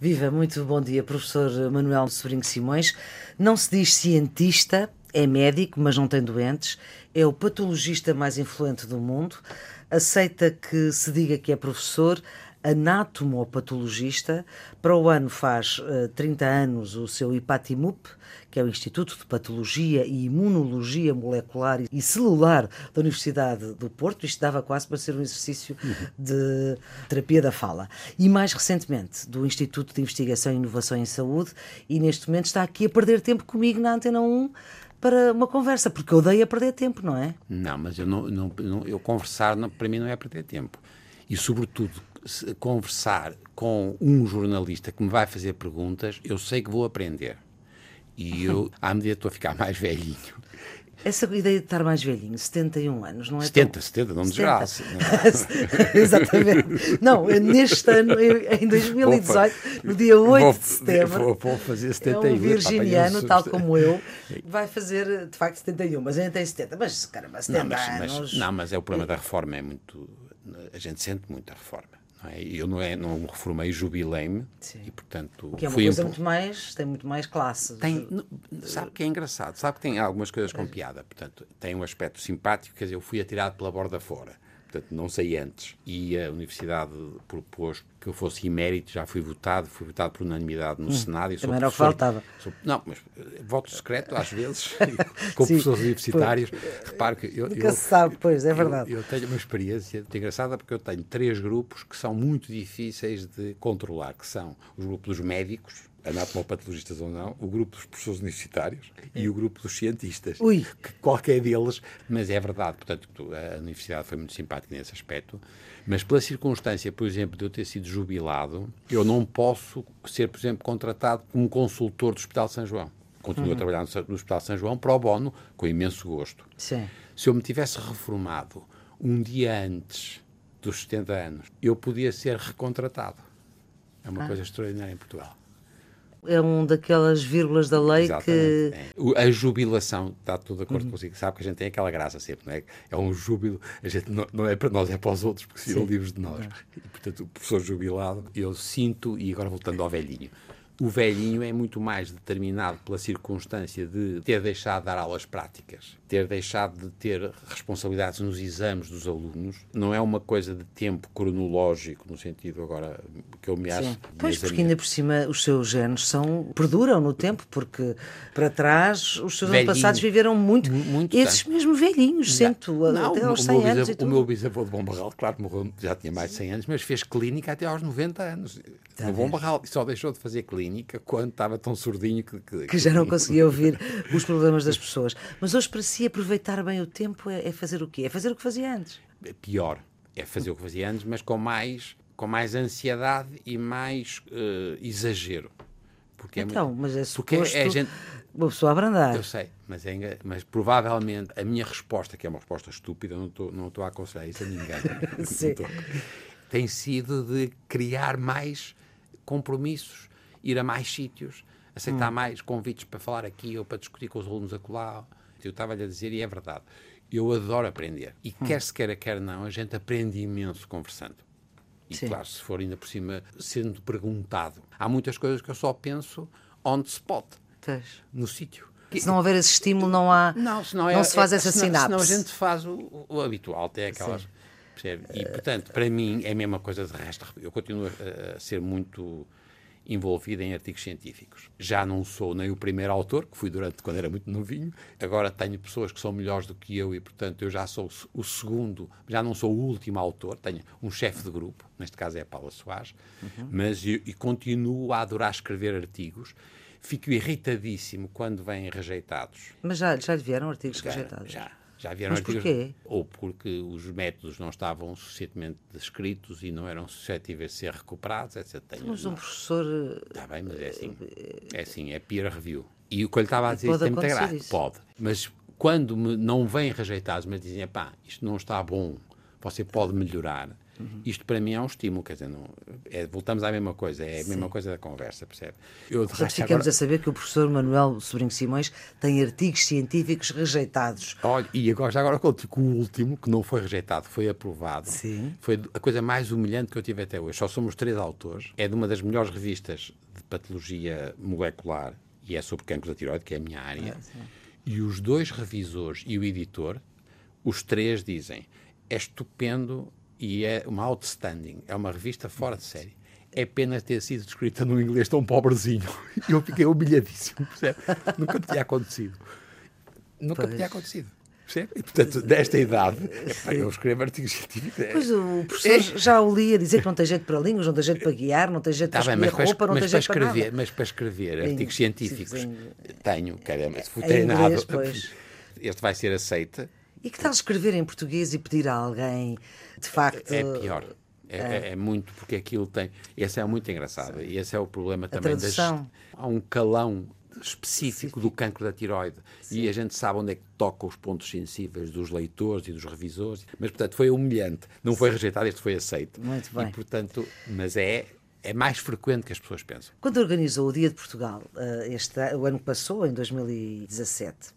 Viva, muito bom dia, professor Manuel Sobrinho Simões. Não se diz cientista, é médico, mas não tem doentes, é o patologista mais influente do mundo, aceita que se diga que é professor, anatomopatologista. Para o ano faz uh, 30 anos o seu IPATIMUP, que é o Instituto de Patologia e Imunologia Molecular e Celular da Universidade do Porto. Isto dava quase para ser um exercício de terapia da fala. E mais recentemente, do Instituto de Investigação e Inovação em Saúde, e neste momento está aqui a perder tempo comigo na Antena 1 para uma conversa, porque eu odeio a perder tempo, não é? Não, mas eu, não, não eu conversar não, para mim não é perder tempo. E, sobretudo, conversar com um jornalista que me vai fazer perguntas, eu sei que vou aprender. E eu, à medida que estou a ficar mais velhinho, essa ideia de estar mais velhinho, 71 anos, não é 70, tão... 70, não me desgraça. Exatamente. Não, neste ano, em 2018, no dia 8 vou, de setembro, vou, vou fazer 71. É um virginiano, tal como eu, vai fazer, de facto, 71, mas ainda tem 70. Mas, caramba, 70 não, mas, anos... Mas, não, mas é o problema da reforma, é muito... A gente sente muito a reforma. Não é? Eu não, é, não reformei, jubilei-me e, portanto. Que é uma coisa muito mais. tem muito mais classe. Tem, sabe que é engraçado, sabe que tem algumas coisas com piada, portanto, tem um aspecto simpático, quer dizer, eu fui atirado pela borda fora portanto não sei antes. E a Universidade propôs que eu fosse emérito, já fui votado, fui votado por unanimidade no hum, Senado. E sou também era o que faltava. Sou, não, mas eh, voto secreto às vezes, com Sim, professores universitários. Repare que eu, Nunca eu, se sabe, pois, é verdade. Eu, eu, tenho uma experiência muito engraçada porque eu tenho três grupos que são muito difíceis de controlar, que são os grupos dos médicos, anatomopatologistas ou não, o grupo dos professores universitários e o grupo dos cientistas. Ui. Que qualquer deles, mas é verdade, portanto, a universidade foi muito simpática nesse aspecto, mas pela circunstância, por exemplo, de eu ter sido jubilado, eu não posso ser, por exemplo, contratado como consultor do Hospital São João. Continuo uhum. a trabalhar no Hospital São João pro bono, com imenso gosto. Sim. Se eu me tivesse reformado um dia antes dos 70 anos, eu podia ser recontratado. É uma ah. coisa extraordinária em Portugal é um daquelas vírgulas da lei Exatamente. que. É. A jubilação, está tudo de acordo uhum. consigo, sabe que a gente tem aquela graça sempre, não é? É um júbilo, a gente não, não é para nós, é para os outros, porque se livres de nós. E, portanto, o professor jubilado, eu sinto, e agora voltando ao velhinho, o velhinho é muito mais determinado pela circunstância de ter deixado de dar aulas práticas, ter deixado de ter responsabilidades nos exames dos alunos. Não é uma coisa de tempo cronológico, no sentido agora que eu me acho. Sim. Pois, porque ainda por cima os seus genes são, perduram no tempo, porque para trás os seus antepassados viveram muito. muito Esses tanto. mesmo velhinhos, sento não, até aos 100 anos. O meu bisavô de Bom Barral, claro, morreu, já tinha mais de 100 anos, mas fez clínica até aos 90 anos. Tá no Bom Barral. Só deixou de fazer clínica clínica quando estava tão surdinho que, que, que já não conseguia ouvir os problemas das pessoas. Mas hoje, para si, aproveitar bem o tempo é, é fazer o quê? É fazer o que fazia antes? É pior. É fazer o que fazia antes, mas com mais, com mais ansiedade e mais uh, exagero. Porque é então, é, mas é suposto porque é gente, uma pessoa abrandar. Eu sei, mas, é, mas provavelmente a minha resposta, que é uma resposta estúpida, não estou não estou a aconselhar isso a ninguém. Sim. tem sido de criar mais compromissos ir a mais sítios, aceitar hum. mais convites para falar aqui ou para discutir com os alunos acolá. Eu estava-lhe a dizer, e é verdade, eu adoro aprender. E hum. quer se queira, quer não, a gente aprende imenso conversando. E Sim. claro, se for ainda por cima sendo perguntado. Há muitas coisas que eu só penso on the spot, Tens. no sítio. Se não houver esse estímulo, não há. Não, não, é, não se faz é, essa senão, sinapse. Senão a gente faz o, o habitual, até aquelas. Percebe? E, portanto, para mim é a mesma coisa de resto. Eu continuo a, a ser muito envolvida em artigos científicos. Já não sou nem o primeiro autor, que fui durante quando era muito novinho, agora tenho pessoas que são melhores do que eu e, portanto, eu já sou o segundo, já não sou o último autor, tenho um chefe de grupo, neste caso é a Paula Soares, uhum. mas eu, e continuo a adorar escrever artigos. Fico irritadíssimo quando vêm rejeitados. Mas já, já lhe vieram artigos já, rejeitados? Já, já vieram Mas. Porquê? Ou porque os métodos não estavam suficientemente descritos e não eram suscetíveis de ser recuperados, etc. Tenho, mas um professor. Está bem, mas é assim. É assim, é peer review. E o que eu lhe estava a dizer pode tem muita graça. Pode. Mas quando me não vêm rejeitados, mas dizem, pá, isto não está bom, você pode melhorar, Uhum. Isto para mim é um estímulo, quer dizer, não, é, voltamos à mesma coisa, é a Sim. mesma coisa da conversa, percebe? Eu, Portanto, ficamos agora... a saber que o professor Manuel Sobrinho Simões tem artigos científicos rejeitados. Olha, e agora, já agora contigo, o último, que não foi rejeitado, foi aprovado. Sim. Foi a coisa mais humilhante que eu tive até hoje. Só somos três autores. É de uma das melhores revistas de patologia molecular e é sobre cancro da tiroide, que é a minha área. Ah, e os dois revisores e o editor, os três dizem: é estupendo e é uma outstanding, é uma revista fora de série. É pena ter sido escrita num inglês tão pobrezinho. Eu fiquei humilhadíssimo, percebe? Nunca tinha acontecido. Nunca pois. tinha acontecido. Percebe? E, portanto, desta idade, epá, eu escrevo artigos científicos. É- pois o professor é... já o lia dizer que não tem jeito para línguas, não tem jeito para guiar, não tem jeito tá para escrever bem, roupa, não tem jeito para escrever, Mas para escrever artigos científicos, sim, tenho, caramba, se for treinado, este vai ser aceite e que tal escrever em português e pedir a alguém, de facto. É pior. É, é. é, muito, porque aquilo tem. Esse é muito engraçado. Sim. E esse é o problema também das. Há um calão específico do cancro da tiroide Sim. e a gente sabe onde é que toca os pontos sensíveis dos leitores e dos revisores. Mas, portanto, foi humilhante. Não foi rejeitado, este foi aceito. Muito bem. E, portanto, mas é é mais frequente que as pessoas pensam. Quando organizou o Dia de Portugal, eh, este, o ano que passou, em 2017,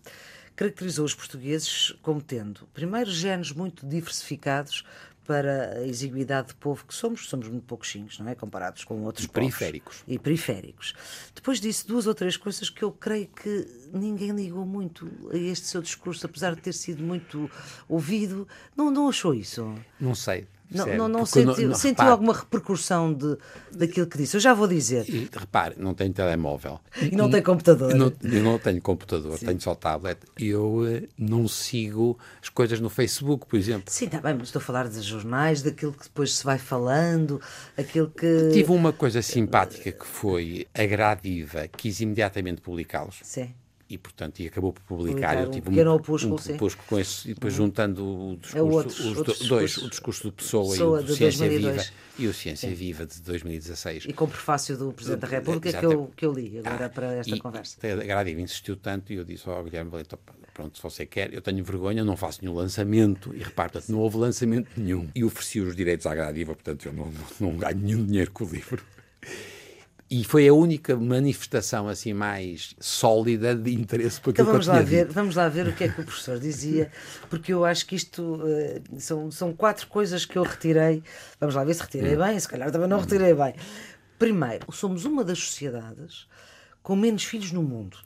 caracterizou os portugueses como tendo, primeiro, genes muito diversificados para a exiguidade de povo que somos, somos muito pouquinhos, não é? Comparados com outros e povos. periféricos. E periféricos. Depois disse duas ou três coisas que eu creio que ninguém ligou muito a este seu discurso, apesar de ter sido muito ouvido. Não, não achou isso? Não sei. Não, não, não sentiu, não, sentiu repare, alguma repercussão de, daquilo que disse? Eu já vou dizer. E, repare, não tenho telemóvel. E não tem computador. Não, eu não tenho computador, Sim. tenho só tablet. Eu eh, não sigo as coisas no Facebook, por exemplo. Sim, está bem, mas estou a falar dos jornais, daquilo que depois se vai falando, aquilo que... Tive uma coisa simpática que foi a Gradiva, quis imediatamente publicá-los. Sim e portanto e acabou por publicar. Um tipo, pequeno um, opúsculo, um opúsculo com esse e depois uhum. juntando o discurso, é outros, os outros dois o discurso do Pessoa, Pessoa e o do Ciência 2002. Viva e o Ciência Sim. Viva de 2016 e com o prefácio do Presidente da República que eu, que eu li agora ah, para esta e, conversa. a Gradiva insistiu tanto e eu disse ao oh, Guilherme Valente pronto, se você quer, eu tenho vergonha, não faço nenhum lançamento. E repare, portanto, não houve lançamento nenhum. E ofereci os direitos à Gradiva, portanto eu não, não, não ganho nenhum dinheiro com o livro e foi a única manifestação assim mais sólida de interesse por aquilo então vamos que eu lá ver Vamos lá ver o que é que o professor dizia, porque eu acho que isto uh, são, são quatro coisas que eu retirei. Vamos lá ver se retirei hum. bem, se calhar também não retirei bem. Primeiro, somos uma das sociedades com menos filhos no mundo.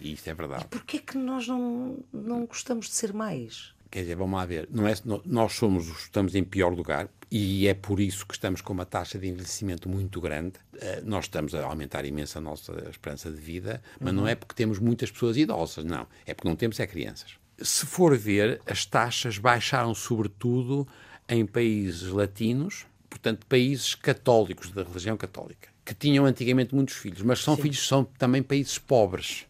Isto é verdade. E porquê é que nós não, não gostamos de ser mais? Quer dizer, vamos lá ver, não é, nós somos, estamos em pior lugar e é por isso que estamos com uma taxa de envelhecimento muito grande. Uh, nós estamos a aumentar imenso a nossa esperança de vida, mas uhum. não é porque temos muitas pessoas idosas, não. É porque não temos é crianças. Se for ver, as taxas baixaram sobretudo em países latinos, portanto, países católicos, da religião católica, que tinham antigamente muitos filhos, mas são Sim. filhos, são também países pobres.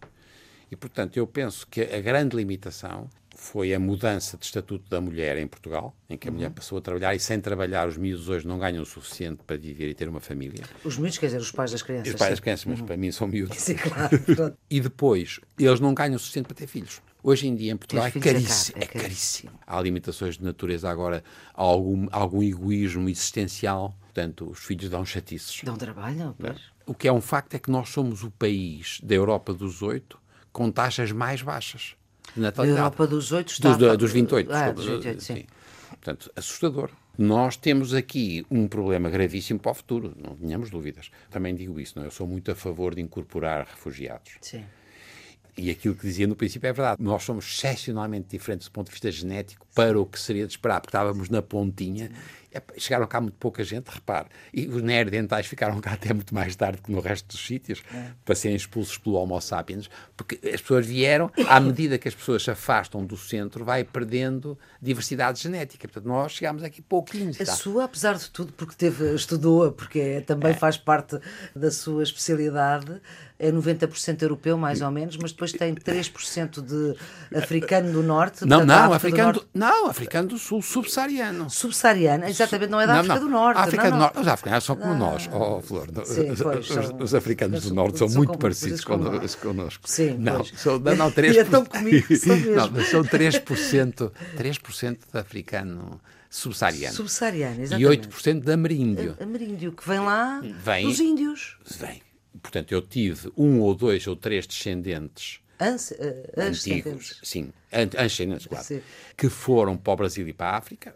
E, portanto, eu penso que a grande limitação foi a mudança de estatuto da mulher em Portugal, em que a uhum. mulher passou a trabalhar e sem trabalhar os miúdos hoje não ganham o suficiente para viver e ter uma família. Os miúdos, quer dizer, os pais das crianças. Os pais das crianças, mas uhum. para mim são miúdos. Sim, claro. e depois, eles não ganham o suficiente para ter filhos. Hoje em dia em Portugal é caríssimo, é, é caríssimo. Há limitações de natureza agora, há algum, algum egoísmo existencial. Portanto, os filhos dão chatices. Dão trabalho, pois. O que é um facto é que nós somos o país da Europa dos oito com taxas mais baixas de natalidade. Europa dos 8 está... Dos, dos 28. Ah, dos 28, sim. sim. Portanto, assustador. Nós temos aqui um problema gravíssimo para o futuro, não tenhamos dúvidas. Também digo isso, não? É? eu sou muito a favor de incorporar refugiados. Sim. E aquilo que dizia no princípio é verdade. Nós somos excepcionalmente diferentes do ponto de vista genético para o que seria de esperar, porque estávamos na pontinha chegaram cá muito pouca gente, repare. E os neandertais ficaram cá até muito mais tarde que no resto dos sítios, é. para serem expulsos pelo Homo sapiens, porque as pessoas vieram, à medida que as pessoas se afastam do centro, vai perdendo diversidade genética. Portanto, nós chegámos aqui pouquinhos. A tá? sua, apesar de tudo, porque teve, estudou, porque é, também é. faz parte da sua especialidade, é 90% europeu, mais ou menos, mas depois tem 3% de africano do norte. Não, não, africano do, norte... não, africano do sul, subsaariano. Subsaariano, exatamente não é da África do Norte. A África não, do não. Norte, os africanos são como nós, oh, Flor. Sim, os, pois, os- são- os africanos do Norte são, são muito como- parecidos como conno- nós. connosco. Sim, não, pois. são, não, não, 3%, E então comigo são não, são 3%, 3% de africano subsaariano Subsaariano, e exatamente. 8% de ameríndio. Ameríndio, que vem lá Vem- dos índios. Vem. Portanto, eu tive um ou dois ou três descendentes Anse, eh, antigos, sim, ascendentes, claro, Sim. que foram para o Brasil e para a África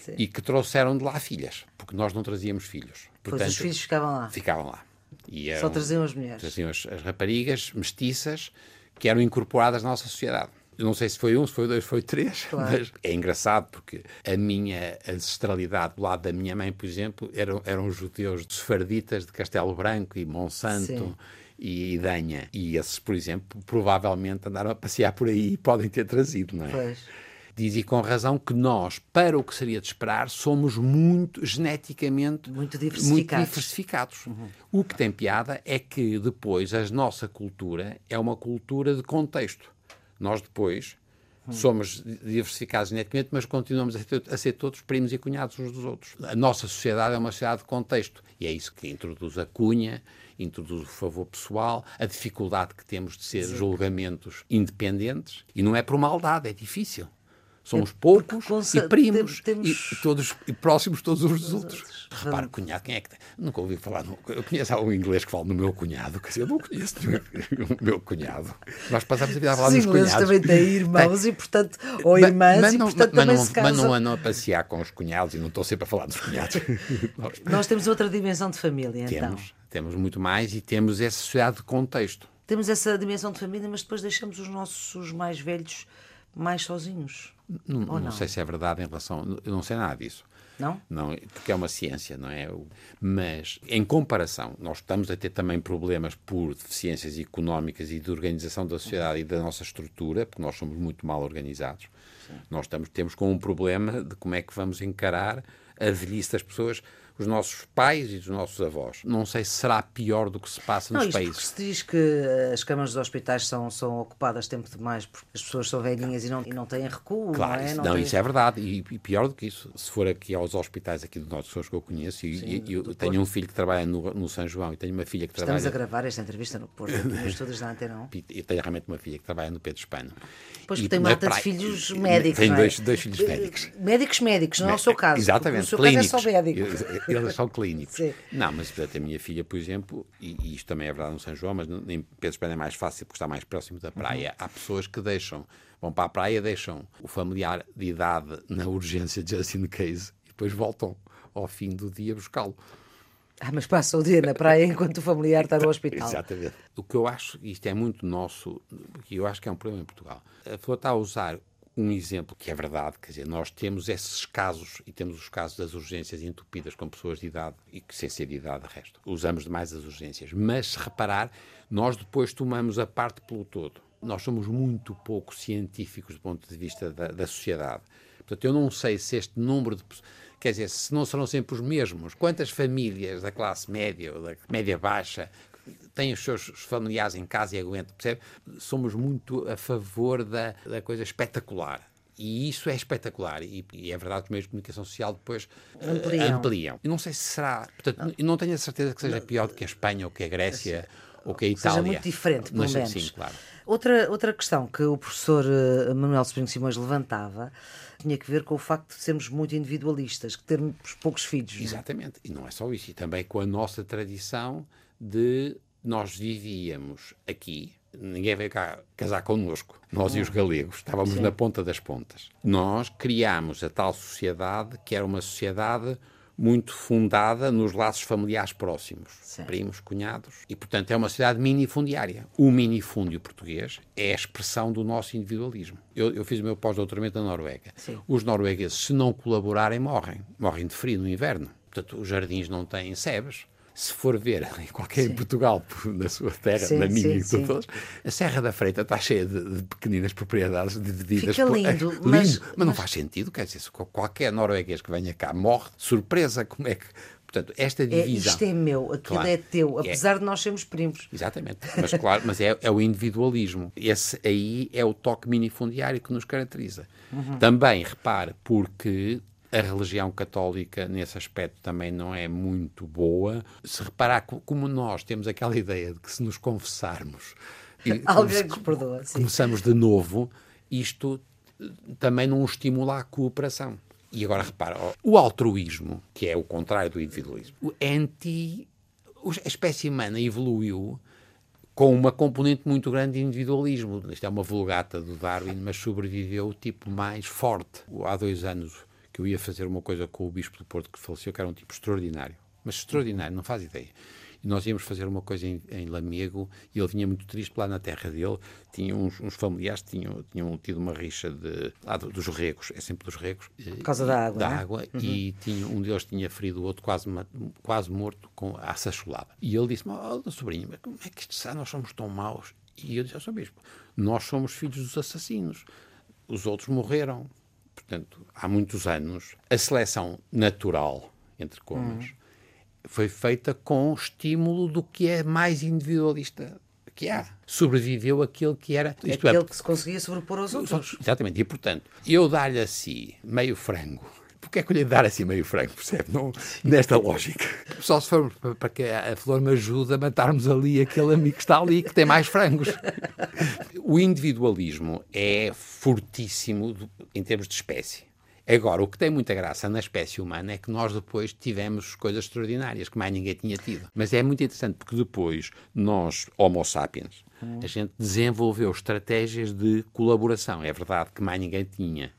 Sim. e que trouxeram de lá filhas, porque nós não trazíamos filhos. Pois Portanto, os filhos ficavam lá. ficavam lá. E Só eram- traziam as mulheres. traziam as, as raparigas mestiças que eram incorporadas na nossa sociedade. Não sei se foi um, se foi dois, se foi três, Claro. mas é engraçado porque a minha ancestralidade do lado da minha mãe, por exemplo, eram, eram judeus sefarditas de Castelo Branco e Monsanto Sim. e Idanha. E esses, por exemplo, provavelmente andaram a passear por aí e podem ter trazido, não é? Pois. Diz e com razão que nós, para o que seria de esperar, somos muito geneticamente Muito diversificados. diversificados. O que tem piada é que depois a nossa cultura é uma cultura de contexto. Nós depois somos diversificados geneticamente, mas continuamos a ser, a ser todos primos e cunhados uns dos outros. A nossa sociedade é uma sociedade de contexto e é isso que introduz a cunha, introduz o favor pessoal, a dificuldade que temos de ser julgamentos independentes e não é por maldade, é difícil. Somos poucos consa- e primos tem- temos- e, todos, e próximos todos uns dos outros. outros. Repara, cunhado, quem é que tem? Nunca ouvi falar. No, eu conheço algum inglês que fala no meu cunhado, quer dizer, eu não conheço o meu cunhado. Nós passamos a vida a falar Os nos cunhados. também têm irmãos e, portanto, ou Ma- irmãs, mas e, não, portanto, mas também não, se mas casam. não andam a passear com os cunhados e não estou sempre a falar dos cunhados. Nós Nós temos outra dimensão de família, então. temos, temos muito mais e temos essa sociedade de contexto. Temos essa dimensão de família, mas depois deixamos os nossos mais velhos mais sozinhos. Não, não não? sei se é verdade em relação. Eu não sei nada disso. Não? Não, porque é uma ciência, não é? Mas, em comparação, nós estamos a ter também problemas por deficiências económicas e de organização da sociedade e da nossa estrutura, porque nós somos muito mal organizados. Nós estamos, temos com um problema de como é que vamos encarar a velhice das pessoas, os nossos pais e os nossos avós. Não sei se será pior do que se passa Não, nos países. se diz que as camas dos hospitais são, são ocupadas tempo demais porque as pessoas são velhinhas e não, e não têm recuo, Claro, não é? isso, têm- não, isso é verdade. E, e pior do que isso, se for aqui aos hospitais aqui do Norte, pessoas que eu conheço, e, e eu tenho um filho que trabalha no, no São João e tenho uma filha que Estamos a trabalha. gravar esta entrevista no Porto, aqui, todas na antena 1. E tenho realmente uma filha que trabalha no Pedro Espano. Pois E tem uma data de filhos médicos. Tem não é? dois, dois filhos médicos. Médicos médicos, não é o seu caso. Exatamente, seu clínicos. caso é só médico. Eles, eles são clínicos. Sim. Não, mas portanto, a minha filha, por exemplo, e, e isto também é verdade no São João, mas em Pedro Espano é mais fácil porque está mais próximo da praia. Uhum. Há pessoas que deixam, vão para a praia, deixam o familiar de idade na urgência de just in case e depois voltam ao fim do dia buscá-lo. Ah, mas passa o dia na praia enquanto o familiar está no hospital. Exatamente. O que eu acho, isto é muito nosso, que eu acho que é um problema em Portugal. A Flor está a usar um exemplo que é verdade, quer dizer, nós temos esses casos e temos os casos das urgências entupidas com pessoas de idade e que sem ser de idade de resto. Usamos demais as urgências. Mas se reparar, nós depois tomamos a parte pelo todo. Nós somos muito pouco científicos do ponto de vista da, da sociedade. Portanto, eu não sei se este número de. Quer dizer, se não serão sempre os mesmos. Quantas famílias da classe média ou da média baixa têm os seus familiares em casa e aguentam, percebe? Somos muito a favor da, da coisa espetacular. E isso é espetacular. E, e é verdade que os meios de comunicação social depois eh, Ampliam. ampliam. E não sei se será. Portanto, eu não tenho a certeza que seja pior do que a Espanha ou que a Grécia ou que a Itália. Seja muito diferente, pelo Mas, menos. Sim, claro. Outra, outra questão que o professor eh, Manuel Sobrinho Simões levantava tinha que ver com o facto de sermos muito individualistas, que termos poucos filhos. não é? Exatamente. E não é só isso. E também com a nossa tradição de nós vivíamos aqui. Ninguém veio cá casar connosco. Nós e os galegos. Estávamos na ponta das pontas. Nós criámos a tal sociedade que era uma sociedade muito fundada nos laços familiares próximos. Certo. Primos, cunhados. E, portanto, é uma sociedade minifundiária. O minifúndio português é a expressão do nosso individualismo. Eu, eu fiz o meu pós-doutoramento na Noruega. Sim. Os noruegueses, se não colaborarem, morrem. Morrem de frio no inverno. Portanto, os jardins não têm sebes. Se for ver em qualquer em Portugal, na sua terra, Sim, na minha sim, e sim. todas, a Serra da Freita está cheia de, de pequeninas propriedades divididas. Fica por- lindo, é, mas- lindo, mas não faz sentido, quer dizer, qualquer norueguês que venha cá morre, surpresa, como é que. Portanto, esta É, divisão. isto é meu, aquilo Claro. é teu, É. apesar de nós sermos primos. Exatamente, mas claro, mas é, é o individualismo. Esse aí é o toque minifundiário que nos caracteriza. Uhum. Também, repare, porque A religião católica, nesse aspecto, também não é muito boa. Se reparar, como nós temos aquela ideia de que se nos confessarmos. Alguém nos perdoa. Sim. Começamos de novo, isto eh, também não estimula a cooperação. E agora repara, o altruísmo, que é o contrário do individualismo, anti. A espécie humana evoluiu com uma componente muito grande de individualismo. Isto é uma vulgata do Darwin, mas sobreviveu o tipo mais forte. Há dois anos que eu ia fazer uma coisa com o Bispo do Porto que faleceu, que era um tipo extraordinário. Mas extraordinário, não faz ideia e nós íamos fazer uma coisa em, em Lamego e ele vinha muito triste lá na terra dele. Tinha uns, uns familiares tinham, tinham tido uma rixa de, dos regos, é sempre dos regos. Por causa da água. Da é? água uhum. e tinha, um deles tinha ferido o outro quase, quase morto com a sacholada. E ele disse-me, oh, sobrinho, mas como é que isto está? Nós somos tão maus. E eu disse, oh, Bispo, nós somos filhos dos assassinos. Os outros morreram. Portanto, há muitos anos, a seleção natural, entre comas, uhum foi feita com estímulo do que é mais individualista que há. Sobreviveu aquele que era. É, aquele é, que se conseguia sobrepor aos outros. Exatamente. E, portanto, eu dar-lhe assim meio frango. Porque é que eu lhe dar assim meio frango, percebe? Não, nesta lógica. Só se for para que a flor me ajude a matarmos ali aquele amigo que está ali, que tem mais frangos. O individualismo é fortíssimo em termos de espécie. Agora, o que tem muita graça na espécie humana é que nós depois tivemos coisas extraordinárias que mais ninguém tinha tido. Mas é muito interessante porque depois nós, Homo sapiens, a gente desenvolveu estratégias de colaboração. É verdade que mais ninguém tinha.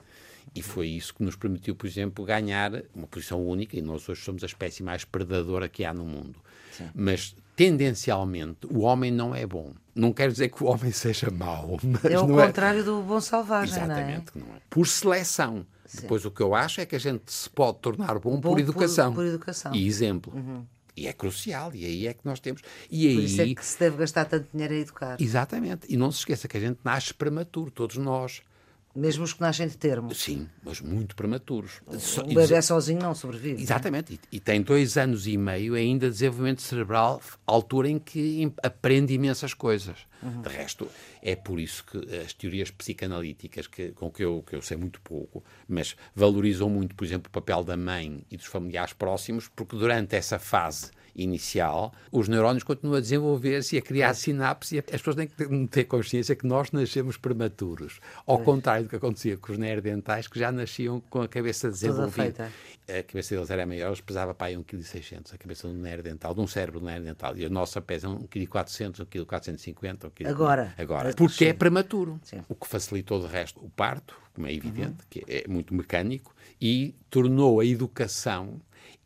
E foi isso que nos permitiu, por exemplo, ganhar uma posição única, e nós hoje somos a espécie mais predadora que há no mundo. Sim. Mas, tendencialmente, o homem não é bom. Não quer dizer que o homem seja mau. Mas é o é contrário é... do bom selvagem, Exatamente, não é? não é? Por seleção. Sim. Depois, o que eu acho é que a gente se pode tornar bom, bom por educação. Por, por educação. E exemplo. Uhum. E é crucial, e aí é que nós temos. E aí, Por isso é que se deve gastar tanto dinheiro a educar. Exatamente. E não se esqueça que a gente nasce prematuro, todos nós. Mesmo os que nascem de termo. Sim, mas muito prematuros. Um bebê sozinho não sobrevive. É? Exatamente. E, e, tem dois anos e meio ainda de desenvolvimento cerebral, altura em que aprende imensas coisas. Uhum. De resto, é por isso que as teorias psicanalíticas, que, com que eu, que eu sei muito pouco, mas valorizam muito, por exemplo, o papel da mãe e dos familiares próximos, porque durante essa fase inicial, os neurónios continuam a desenvolver-se e a criar sinapses e as pessoas têm que ter consciência que nós nascemos prematuros. Ao é. contrário do que acontecia com os neandertais, que já nasciam com a cabeça desenvolvida. A cabeça deles era maior, eles pesava para aí 1,6 kg, a cabeça de um neandertal, de um cérebro neandertal. E a nossa pesa 1,4 kg, 1,450 kg. Agora. Agora. Porque é prematuro. Sim. O que facilitou, de resto, o parto, como é evidente, uhum. que é muito mecânico, e tornou a educação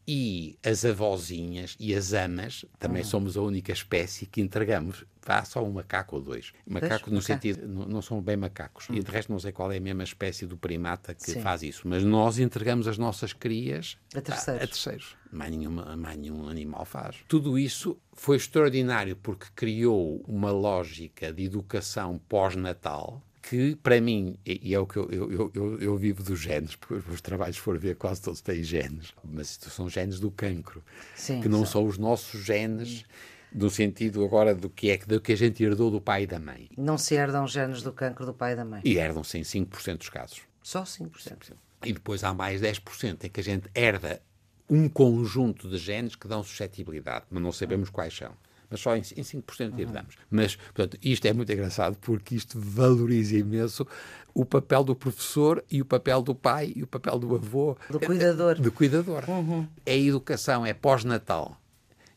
e as avózinhas e as amas, também uhum. somos a única espécie que entregamos. Vá só um macaco ou dois. Macaco no sentido, não, não, são bem macacos. E de resto não sei qual é a mesma espécie do primata que Sim. faz isso. Mas nós entregamos as nossas crias a terceiros. A, a terceiros. Mais, nenhuma, mais nenhum animal faz. Tudo isso foi extraordinário porque criou uma lógica de educação pós-natal que para mim, e é o que eu, eu, eu, eu, vivo dos genes, porque os meus trabalhos, for ver, quase todos têm genes, mas são genes do cancro, Sim, que não são. são os nossos genes no sentido agora do que é do que a gente herdou do pai e da mãe. Não se herdam genes do cancro do pai e da mãe. E herdam-se em 5% dos casos. Só 5%. 5%. E depois há mais 10% em que a gente herda um conjunto de genes que dão suscetibilidade, mas não sabemos quais são mas só em, em 5% uhum. herdamos. Mas, portanto, isto é muito engraçado porque isto valoriza imenso o papel do professor e o papel do pai e o papel do avô. Do cuidador. Do cuidador. Uhum. É educação, é pós-natal.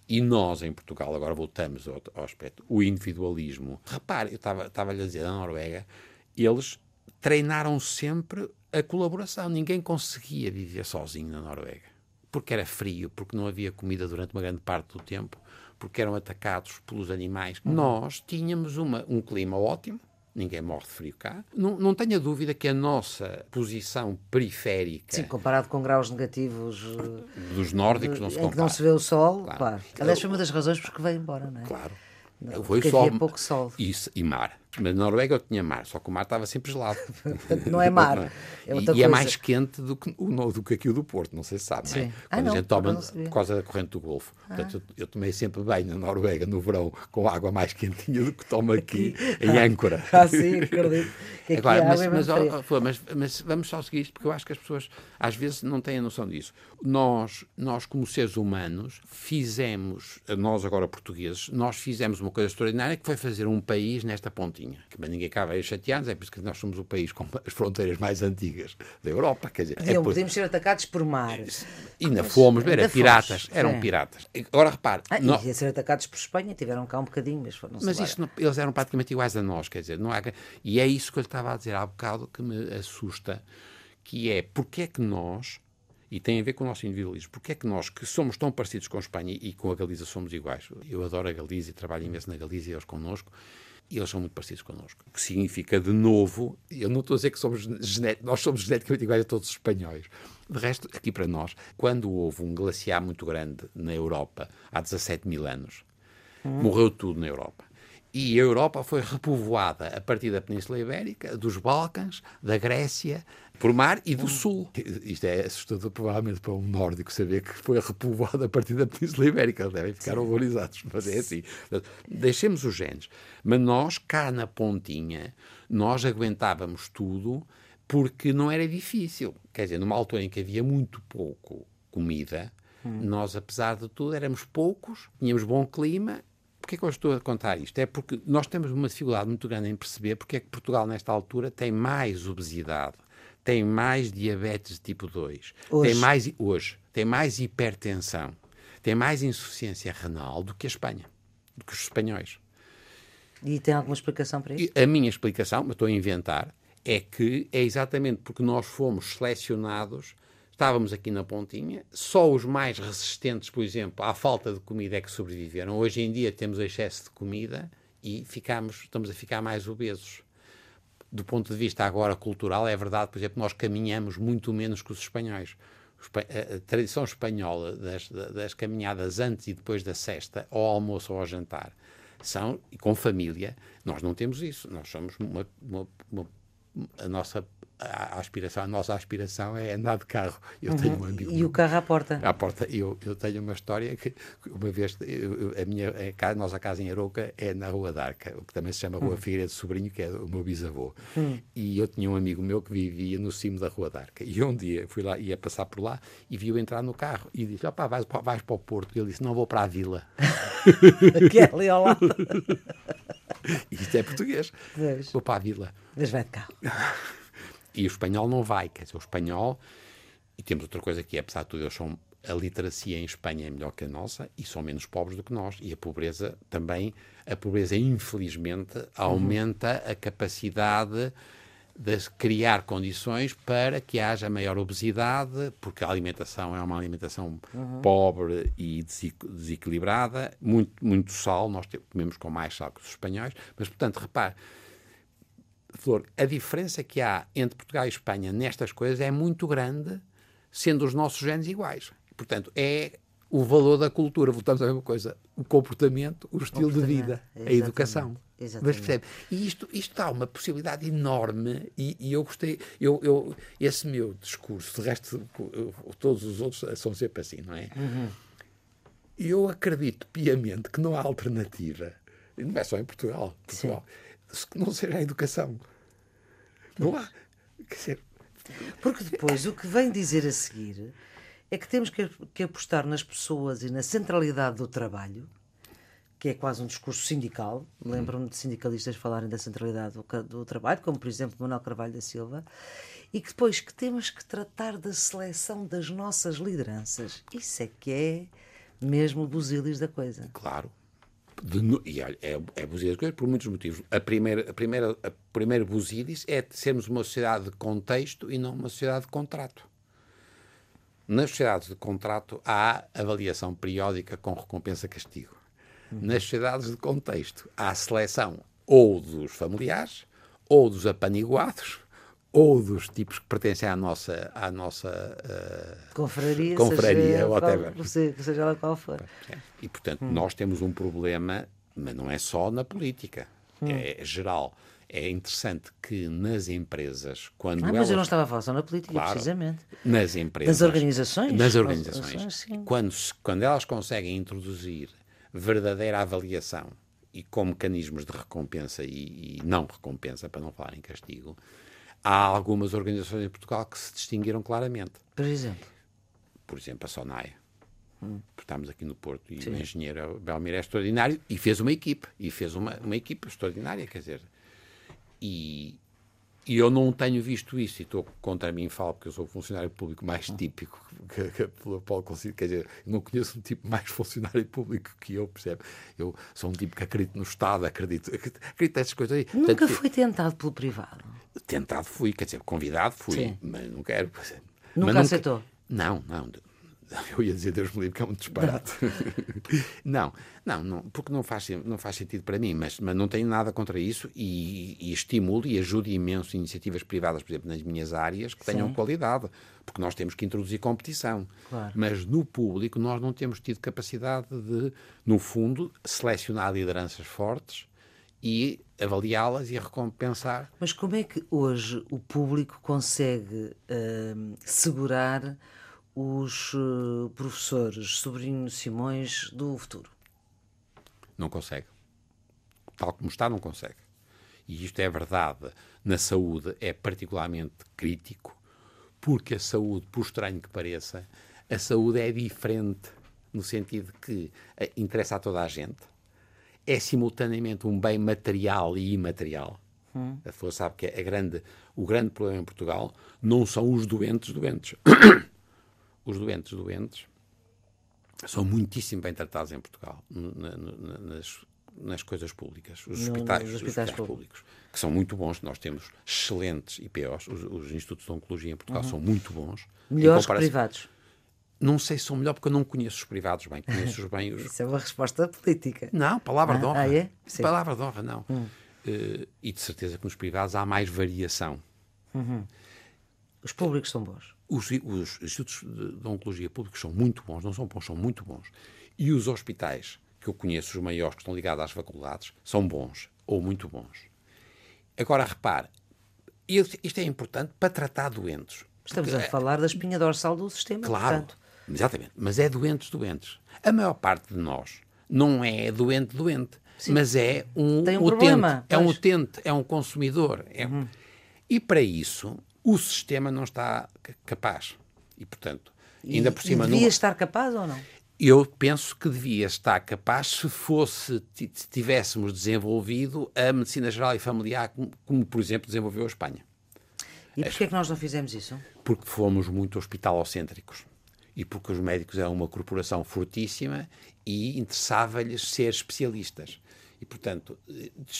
E nós, em Portugal, agora voltamos ao, ao aspecto, o individualismo. Repare, eu estava-lhe a dizer, na Noruega, eles treinaram sempre a colaboração. Ninguém conseguia viver sozinho na Noruega. Porque era frio, porque não havia comida durante uma grande parte do tempo porque eram atacados pelos animais. Uhum. Nós tínhamos uma, um clima ótimo, ninguém morre de frio cá. Não, não tenha dúvida que a nossa posição periférica. Sim, comparado com graus negativos. Dos nórdicos, não se compara. Em que não se vê o sol, claro. claro. Aliás, foi uma das razões porque veio embora, não é? Claro. Não, foi havia pouco sol. E mar. Mas na Noruega eu tinha mar, só que o mar estava sempre gelado. não é mar. É e, e é mais quente do que, o, do que aqui o do Porto, não sei se sabe. Sim. Não é? Ah, Quando não, a gente toma por causa da corrente do Golfo. Ah. Portanto, eu, eu, tomei sempre bem na Noruega, no verão, com água mais quentinha do que tomo aqui, aqui. em âncora. Ah, sim, acredito. Agora, mas, mas, mas, mas, vamos só seguir isto, porque eu acho que as pessoas às vezes não têm a noção disso. Nós, nós como seres humanos, fizemos, nós agora portugueses, nós fizemos uma coisa extraordinária que foi fazer um país nesta Que ninguém acaba aí chateados, é por isso que nós somos o país com as fronteiras mais antigas da Europa. Quer dizer, é podemos ser atacados por mar. E ainda fomos, era piratas, eram sim. piratas. Agora repare. Ah. E a ser atacados por Espanha, tiveram cá um bocadinho, mas foram Mas isso não, eles eram praticamente iguais a nós, quer dizer, não há... E é isso que eu estava a dizer há bocado que me assusta, que é porque é que nós e tem a ver com o nosso individualismo. Porque é que nós, que somos tão parecidos com a Espanha e com a Galiza, somos iguais? Eu adoro a Galiza, trabalho imenso na Galiza e eles connosco, e eles são muito parecidos connosco. O que significa, de novo, eu não estou a dizer que somos nós somos geneticamente iguais a todos os espanhóis. De resto, aqui para nós, quando houve um glaciar muito grande na Europa, há 17 mil anos, hum. morreu tudo na Europa. E a Europa foi repovoada a partir da Península Ibérica, dos Balcãs, da Grécia, por mar e do sul. Isto é assustador, provavelmente, para um nórdico saber que foi repovoado a partir da Península Ibérica. Eles devem ficar horrorizados, mas é assim. Deixemos os genes. Mas nós, cá na pontinha, nós aguentávamos tudo porque não era difícil. Quer dizer, numa altura em que havia muito pouco comida, hum. nós, apesar de tudo, éramos poucos, tínhamos bom clima Porquê que eu estou a contar isto? É porque nós temos uma dificuldade muito grande em perceber porque é que Portugal, nesta altura, tem mais obesidade tem mais diabetes de tipo 2, hoje. tem mais hoje, tem mais hipertensão, tem mais insuficiência renal do que a Espanha, do que os espanhóis. E tem alguma explicação para isso? a minha explicação, mas estou a inventar, é que é exatamente porque nós fomos selecionados, estávamos aqui na pontinha, só os mais resistentes, por exemplo, à falta de comida é que sobreviveram. Hoje em dia temos excesso de comida e ficamos, estamos a ficar mais obesos do ponto de vista agora cultural, é verdade, por exemplo, nós caminhamos muito menos que os espanhóis. A tradição espanhola das, das caminhadas antes e depois da cesta, ao almoço ou ao jantar, são, e com família, nós não temos isso. Nós somos uma, uma, uma a nossa a aspiração, a nossa aspiração é andar de carro. Eu uhum. tenho um amigo. E o carro à porta? À porta. Eu, eu tenho uma história que, uma vez, eu, a minha a nossa casa em Aroca é na Rua d'Arca, o que também se chama Rua uhum. Figueira de Sobrinho, que é o meu bisavô. Uhum. E eu tinha um amigo meu que vivia no cimo da Rua d'Arca. E um dia fui lá, ia passar por lá e vi-o entrar no carro e disse: opá, vais, vais para o Porto. E ele disse: não vou para a vila. que é ali ao lado. Isto é português. Pois. Vou para a vila. Mas vai de carro. E o espanhol não vai, quer dizer, o espanhol. E temos outra coisa que, apesar de tudo, eles são. A literacia em Espanha é melhor que a nossa e são menos pobres do que nós. E a pobreza também, a pobreza, infelizmente, aumenta a capacidade de criar condições para que haja maior obesidade, porque a alimentação é uma alimentação uhum. pobre e desequilibrada, muito, muito sal, nós comemos com mais sal que os espanhóis, mas, portanto, repare, Flor, a diferença que há entre Portugal e Espanha nestas coisas é muito grande, sendo os nossos genes iguais. Portanto, é o valor da cultura. Voltamos à mesma coisa. O comportamento, o estilo de vida, a educação. Exatamente. Mas percebe? E isto, isto dá uma possibilidade enorme e, e eu gostei, eu, eu, esse meu discurso, de resto, todos os outros são sempre assim, não é? Uhum. Eu acredito piamente que não há alternativa, e não é só em Portugal, Portugal que não seja a educação. Não há. Quer dizer, porque depois o que vem dizer a seguir é que temos que, que apostar nas pessoas e na centralidade do trabalho, que é quase um discurso sindical. Lembro-me de sindicalistas falarem da centralidade do, do, trabalho, como por exemplo Manuel Carvalho da Silva, e que depois que temos que tratar da seleção das nossas lideranças. Isso é que é mesmo o busilis da coisa. Claro. E olha, é, é coisas por muitos motivos. A primeira, a primeira, a primeira é sermos uma sociedade de contexto e não uma sociedade de contrato. Nas sociedades de contrato há avaliação periódica com recompensa-castigo. Nas sociedades de contexto há seleção ou dos familiares ou dos apaniguados ou dos tipos que pertencem à nossa, à nossa uh, confraria, confraria seja, whatever. Qual, seja lá qual for. E, portanto, hum. nós temos um problema, mas não é só na política. hum. é, é geral é interessante que nas empresas, quando. Ah, mas elas... eu não estava a falar só na política, claro, precisamente. Nas empresas. Nas organizações? Nas organizações. Quando, quando elas conseguem introduzir verdadeira avaliação e com mecanismos de recompensa e, e, não recompensa, para não falar em castigo, há algumas organizações em Portugal que se distinguiram claramente. Por exemplo? Por exemplo, a SONAI. Hum. Estamos aqui no Porto e Sim. o engenheiro Belmir é extraordinário e fez uma equipe, e fez uma, uma equipe extraordinária, quer dizer, e, e eu não tenho visto isso, e estou contra mim falo, porque eu sou o funcionário público mais típico que, que, Paulo consigo, quer dizer, não conheço um tipo mais funcionário público que eu, percebe? Eu sou um tipo que acredito no Estado, acredito, acredito nessas coisas aí. Nunca Portanto, fui tentado pelo privado? Tentado fui, quer dizer, convidado fui, Sim. mas não quero. Nunca mas aceitou? Nunca, não, não. Eu ia dizer Deus me livre, que é um disparate. Não. não, não, porque não faz, não faz sentido para mim, mas, mas não tenho nada contra isso e, e estimulo e ajudo imenso iniciativas privadas, por exemplo, nas minhas áreas, que tenham Sim. qualidade, porque nós temos que introduzir competição. Claro. Mas no público nós não temos tido capacidade de, no fundo, selecionar lideranças fortes e avaliá-las e recompensar. Mas como é que hoje o público consegue uh, segurar os uh, professores Sobrinho Simões do futuro? Não consegue. Tal como está, não consegue. E isto é verdade. Na saúde é particularmente crítico, porque a saúde, por estranho que pareça, a saúde é diferente no sentido que eh, interessa a toda a gente. É simultaneamente um bem material e imaterial. Hum. A pessoa sabe que é grande, o grande problema em Portugal não são os doentes doentes. os doentes doentes são muitíssimo bem tratados em Portugal, na, na, nas, nas coisas públicas, os no, hospitais, os hospitais, públicos. públicos. que são muito bons. Nós temos excelentes IPOs, os, os Institutos de Oncologia em Portugal uhum. são muito bons. Melhores que privados? Não sei se são melhor porque eu não conheço os privados bem, conheço-os bem. Os... Isso é uma resposta política. Não, palavra ah, de honra. Ah, é? Sim. Palavra de honra, não. Hum. Uh, e de certeza que nos privados há mais variação. Uhum. Os públicos são bons. Os, os institutos de, oncologia públicos são muito bons, não são bons, são muito bons. E os hospitais, que eu conheço, os maiores que estão ligados às faculdades, são bons ou muito bons. Agora, repare, isto é importante para tratar doentes. Estamos a falar da espinha dorsal do sistema. Claro, portanto. exatamente. Mas é doentes, doentes. A maior parte de nós não é doente, doente. Sim. Mas é um, Tem um utente. Problema, é um utente, é um consumidor. É... Uhum. E para isso, o sistema não está capaz. E, portanto, ainda e, por cima... devia estar capaz ou não? Eu penso que devia estar capaz se fosse, se tivéssemos desenvolvido a medicina geral e familiar, como, como por exemplo, desenvolveu a Espanha. E porquê é que nós não fizemos isso? Porque fomos muito hospitalocêntricos. E porque os médicos eram uma corporação fortíssima e interessava-lhes ser especialistas. E, portanto,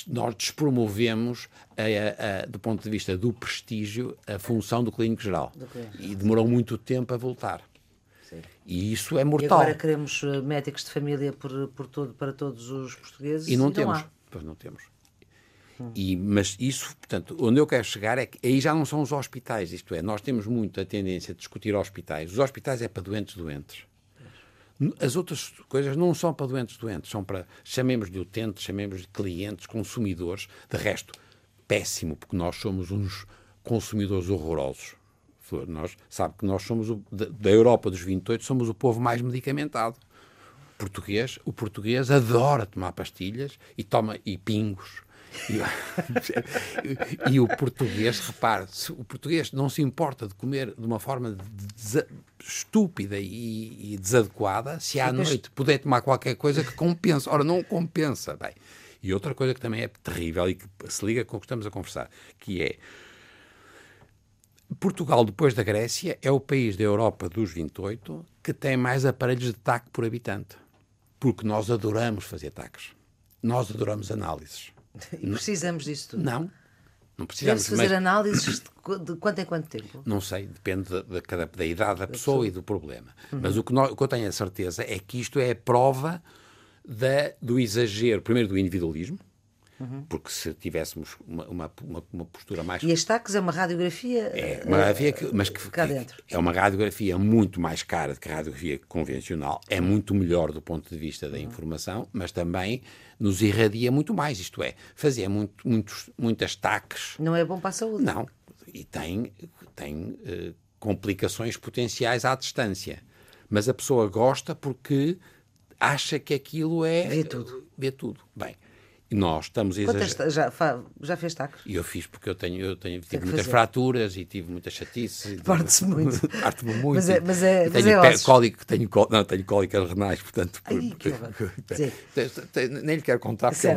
nós despromovemos, a, a, do ponto de vista do prestígio, a função do clínico geral. Do. E demorou muito tempo a voltar. Sim. E isso é mortal. E agora queremos eh, médicos de família por, por todo, para todos os portugueses e não, e temos. Não pois não temos. Hum. E, mas isso, portanto, onde eu quero chegar é que aí já não são os hospitais, isto é, nós temos muito a tendência de discutir hospitais. Os hospitais é para doentes doentes. As outras coisas não são para doentes doentes, são para, chamemos de utentes, chamemos de clientes, consumidores. De resto, péssimo, porque nós somos uns consumidores horrorosos. Nós, sabe que nós somos, o, da, Europa dos 28, somos o povo mais medicamentado. Português, o português adora tomar pastilhas e toma e pingos e, e, o português, repare, o português não se importa de comer de uma forma estúpida e, e, desadequada se à noite puder tomar qualquer coisa que compense. Ora, não compensa. Bem, e outra coisa que também é terrível e que se liga com o que estamos a conversar, que é Portugal, depois da Grécia, é o país da Europa dos 28 que tem mais aparelhos de taque por habitante. Porque nós adoramos fazer taques. Nós adoramos análises. E precisamos disso tudo? Não. Não precisamos. Deve-se fazer mas... análises de quanto em quanto tempo? Não sei, depende da, da, da idade da pessoa, pessoa, e do problema. Uhum. Mas o que, nós, o que, eu tenho a certeza é que isto é a prova da, do exagero, primeiro do individualismo, Uhum. Porque se tivéssemos uma, uma, uma, postura mais. E as TACs é uma radiografia. É, uma radiografia que, mas que, cá dentro. é uma radiografia muito mais cara do que a radiografia convencional. É muito melhor do ponto de vista da informação, mas também nos irradia muito mais. Isto é, fazia muito, muitos, muitas TACs. Não é bom para a saúde. Não. E tem, tem uh, complicações potenciais à distância. Mas a pessoa gosta porque acha que aquilo é. Vê tudo. Vê tudo. Bem. Nós estamos a exagerar. Já, já fez tacos? E eu fiz porque eu tenho, eu tenho tive muitas fazer. fraturas e tive muitas chatices. Parte-se muito. Parte-me muito. Mas é, mas é, mas tenho é cólico, tenho, não, tenho cólicas renais, portanto. Ai, que nem lhe quero contar porque é,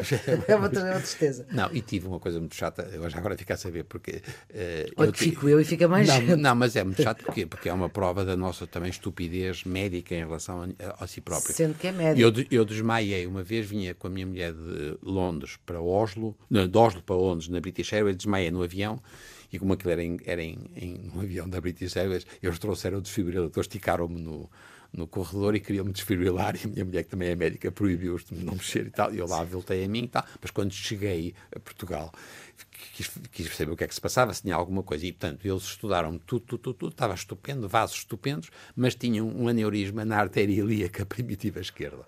é, uma, é uma tristeza. Não, e tive uma coisa muito chata, eu já agora fico a saber porque. Uh, Olha, eu fico eu e fica mais não, não, mas é muito chato porque, porque é uma prova da nossa também estupidez médica em relação a, a si próprio. Sendo que é médico. Eu, eu desmaiei uma vez, vinha com a minha mulher de Londres para Oslo, não, de Oslo para Londres, na British Airways, desmaiei no avião e como aquilo era em, era em, em um avião da British Airways, eles trouxeram o desfibrilador, esticaram-me no, no corredor e queriam-me desfibrilar e a minha mulher, que também é médica, proibiu-os de não mexer e tal. E eu lá voltei a mim e tal. Mas quando cheguei a Portugal, quis, quis perceber o que é que se passava, se tinha alguma coisa. E, portanto, eles estudaram tudo, tudo, tudo, tudo. Estava estupendo, vasos estupendos, mas tinham um aneurisma na artéria ilíaca primitiva esquerda.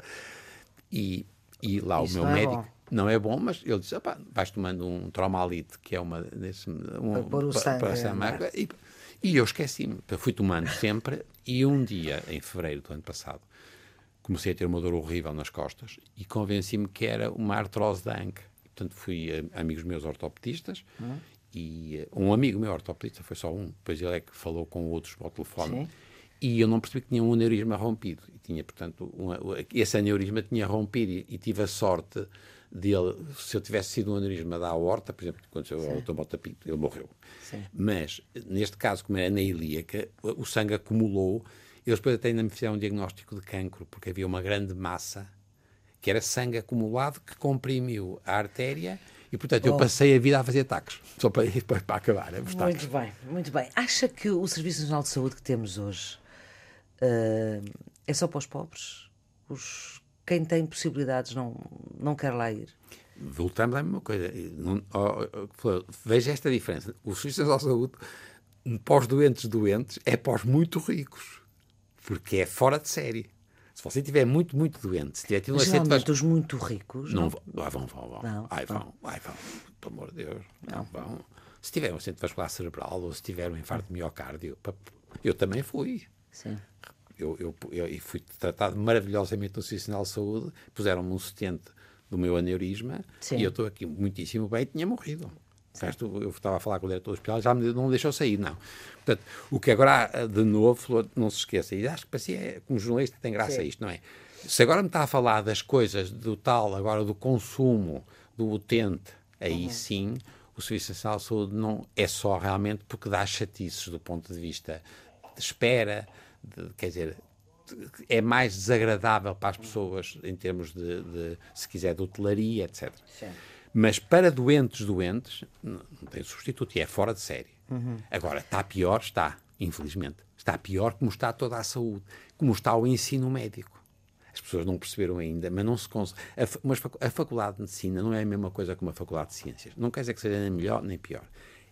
E, e lá Isso o meu é médico... Bom não é bom, mas ele disse: vais tomando um tromalite, que é uma. Desse, um, para pôr o sangue. Para, e, e eu esqueci-me. Fui tomando sempre. E um dia, em fevereiro do ano passado, comecei a ter uma dor horrível nas costas e convenci-me que era uma artrose da anca. Portanto, fui a, amigos meus ortopedistas hum. e uh, um amigo meu ortopedista, foi só um, depois ele é que falou com outros ao telefone. Sim. E eu não percebi que tinha um aneurisma rompido. E tinha, portanto, esse aneurisma tinha rompido e, e tive a sorte dele, se eu tivesse sido um aneurisma da aorta, por exemplo, quando eu ao Tomota Pinto, ele morreu. Sim. Mas, neste caso, como era na ilíaca, o sangue acumulou. Eles depois até ainda me fizeram um diagnóstico de cancro, porque havia uma grande massa, que era sangue acumulado, que comprimiu a artéria e, portanto, eu passei a vida a fazer taques, só para, para, para acabar. É muito taques. bem, muito bem. Acha que o Serviço Nacional de Saúde que temos hoje uh, é só para os pobres? Os quem tem possibilidades não, não quer lá ir. Voltamos à mesma coisa. Não, oh, oh, veja esta diferença. O Serviço Nacional de Saúde, para os doentes doentes, é para os muito ricos. Porque é fora de série. Se você estiver muito, muito doente, se tiver tido um acidente... Geralmente os muito ricos... Não, não... Vão, vão, vão. vão. Não, ai, vão, ai, vão. Pelo amor de Deus. Não. vão. Se tiver um acidente vascular cerebral ou se tiver um infarto de miocárdio, eu também fui. Sim eu, eu, eu, fui tratado maravilhosamente no Sistema de Saúde, puseram-me um setente do meu aneurisma Sim. e eu estou aqui muitíssimo bem e tinha morrido. Resto, eu estava a falar com o diretor do hospital, já me não deixou sair, não. Portanto, o que agora, de novo, não se esqueça, e acho que para si, é, como jornalista, tem graça Sim. isto, não é? Se agora me está a falar das coisas do tal, agora do consumo, do utente, aí uhum. sim, o Serviço Nacional de Saúde não é só realmente porque dá chatices do ponto de vista de espera, de, quer dizer, é mais desagradável para as pessoas em termos de, de se quiser, de hotelaria, etc. Sim. Mas para doentes, doentes, não tem substituto e é fora de série. Uhum. Agora, está pior? Está, infelizmente. Está pior como está toda a saúde, como está o ensino médico. As pessoas não perceberam ainda, mas não se consegue. A, a faculdade de medicina não é a mesma coisa que uma faculdade de ciências. Não quer dizer que seja nem melhor nem pior.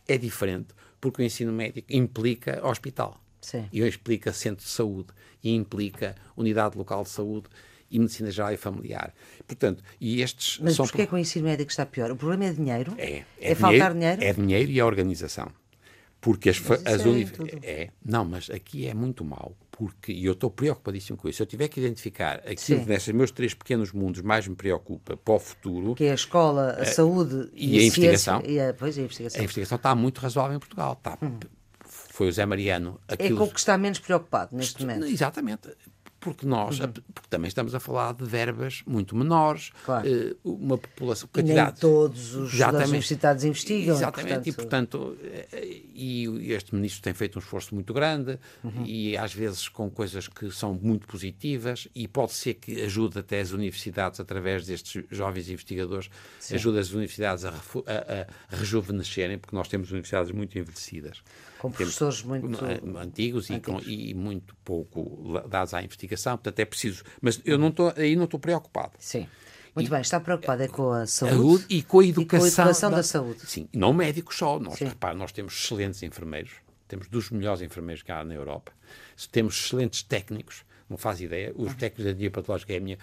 É diferente porque o ensino médico implica hospital. Sim. E explica centro de saúde e implica unidade local de saúde e medicina geral e familiar. Portanto, e estes Mas são... porquê é que o ensino médico está pior? O problema é dinheiro? É. É, é dinheiro, faltar dinheiro? É dinheiro e a organização. Porque as, as universidades... É, não, mas aqui é muito mau. Porque, e eu estou preocupadíssimo com isso, se eu tiver que identificar aquilo que nesses meus três pequenos mundos mais me preocupa para o futuro... Que é a escola, a, a eh, saúde e, e a, a investigação. E a, pois, a investigação. A investigação está muito razoável em Portugal. Está... Hum foi o Zé Mariano. Aquilo... É com o que está menos preocupado neste momento. Exatamente. Porque nós uhum. porque também estamos a falar de verbas muito menores, claro. uh, uma população. Quantidade. E nem todos os universidades investigam. Exatamente, portanto... e portanto, e este ministro tem feito um esforço muito grande uhum. e às vezes com coisas que são muito positivas e pode ser que ajude até as universidades, através destes jovens investigadores, Sim. ajude as universidades a, a, a rejuvenescerem, porque nós temos universidades muito envelhecidas. Com professores muito antigos, e, com, e, muito pouco dados à investigação, portanto é preciso. Mas eu não estou aí não estou preocupado. Sim. Muito e, bem, está preocupado é com a saúde, e com a educação, e com a educação da, da, saúde. Sim, não médicos só. Nós, repare, nós temos excelentes enfermeiros, temos dos melhores enfermeiros que há na Europa, temos excelentes técnicos, não faz ideia, os técnicos de anatomia patológica é a minha.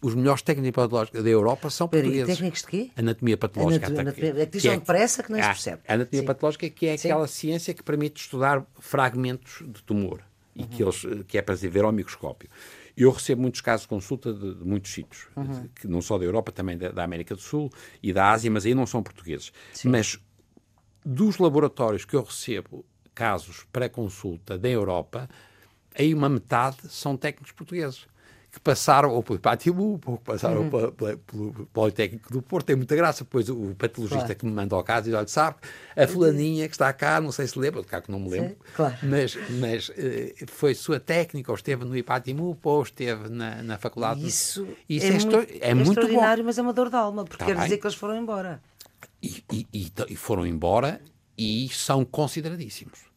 Os melhores técnicos patológicos da Europa são portugueses. técnicos de quê? Anatomia patológica. Anatomia, anatomia, é que dizem é, depressa que não se percebe. A anatomia Sim. patológica que é Sim. aquela ciência que permite estudar fragmentos de tumor e uhum. que, eles, que é para se ver ao microscópio. Eu recebo muitos casos de consulta de, de muitos sítios, uhum. que não só da Europa, também da, da, América do Sul e da Ásia, mas aí não são portugueses. Sim. Mas dos laboratórios que eu recebo casos para consulta da Europa, aí uma metade são técnicos portugueses que passaram ou pelo Patibu, ou que passaram uhum. pelo, pelo Politécnico do Porto. Tem muita graça. Depois o patologista claro. que me manda ao caso diz: olha, sabe, a fulaninha que está cá, não sei se lembra, de cá que não me lembro, Sim, claro. mas, mas uh, foi sua técnica, ou esteve no Ipatimu, ou esteve na, na faculdade. Isso, Isso é, é, muito, é muito extraordinário, bom. mas é uma dor de alma, porque tá quer bem. dizer que eles foram embora. E, e, e, e foram embora e são consideradíssimos.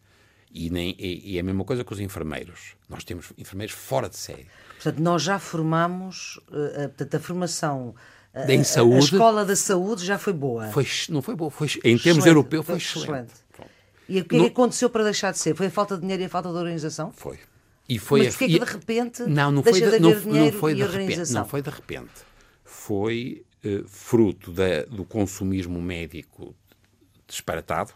E, nem, e, e, é a mesma coisa com os enfermeiros. Nós temos enfermeiros fora de série. Portanto, nós já formamos, uh, portanto, a formação. Uh, em saúde, a, escola da saúde já foi boa. Foi, não foi boa, foi, em termos europeus foi, excelente. excelente. E o que, é que aconteceu para deixar de ser? Foi a falta de dinheiro e a falta de organização? Foi. E foi Mas porquê a, que de repente não, não foi de, de não, não, foi de repente, não foi de repente. Foi uh, fruto da, do consumismo médico disparatado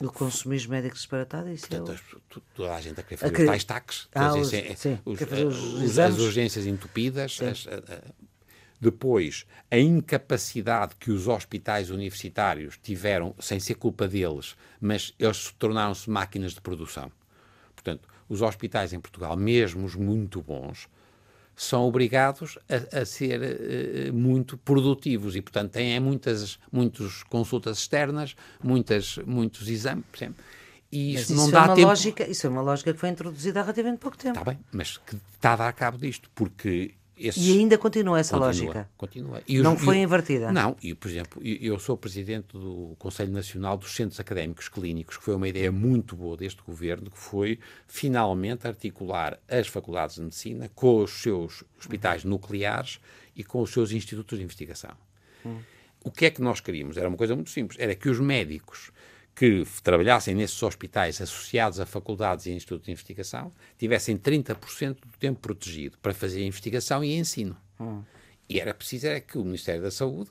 do consumismo médico disparatado, isso Portanto, é o... toda a gente a querer fazer a os tais taques, ah, os, é, sim, os, os, as urgências entupidas, as, depois a incapacidade que os hospitais universitários tiveram, sem ser culpa deles, mas eles tornaram-se máquinas de produção. Portanto, os hospitais em Portugal, mesmo os muito bons, são obrigados a, a ser uh, muito produtivos e, portanto, têm muitas muitas consultas externas, muitas, muitos exames, por exemplo. E isso, não dá é uma tempo... lógica, isso é uma lógica que foi introduzida há relativamente pouco tempo. Está bem, mas que está a dar cabo disto, porque esses... E ainda continua essa continua, lógica? Continua. Não foi invertida? Não. E, por exemplo, eu sou presidente do Conselho Nacional dos Centros Académicos Clínicos, que foi uma ideia muito boa deste governo, que foi finalmente articular as faculdades de medicina com os seus hospitais nucleares e com os seus institutos de investigação. Hum. O que é que nós queríamos? Era uma coisa muito simples. Era que os médicos que trabalhassem nesses hospitais associados a faculdades e institutos de investigação tivessem 30% do tempo protegido para fazer investigação e ensino. Hum. E era preciso era que o Ministério da Saúde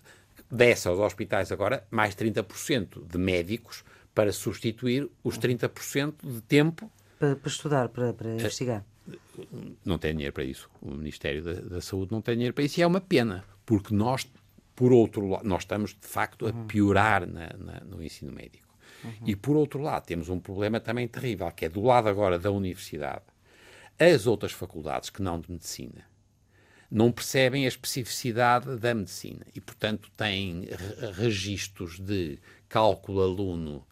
desse aos hospitais agora mais 30% de médicos para substituir os 30% de tempo. Para, para estudar, para, para eh, investigar. Não tem dinheiro para isso. O Ministério da, da, Saúde não tem dinheiro para isso e é uma pena, porque nós, por outro lado, nós estamos de facto a uhum. piorar na, na, no ensino médico. Uhum. E por outro lado, temos um problema também terrível, que é do lado agora da universidade. As outras faculdades que não de medicina não percebem a especificidade da medicina e, portanto, têm registros de cálculo aluno,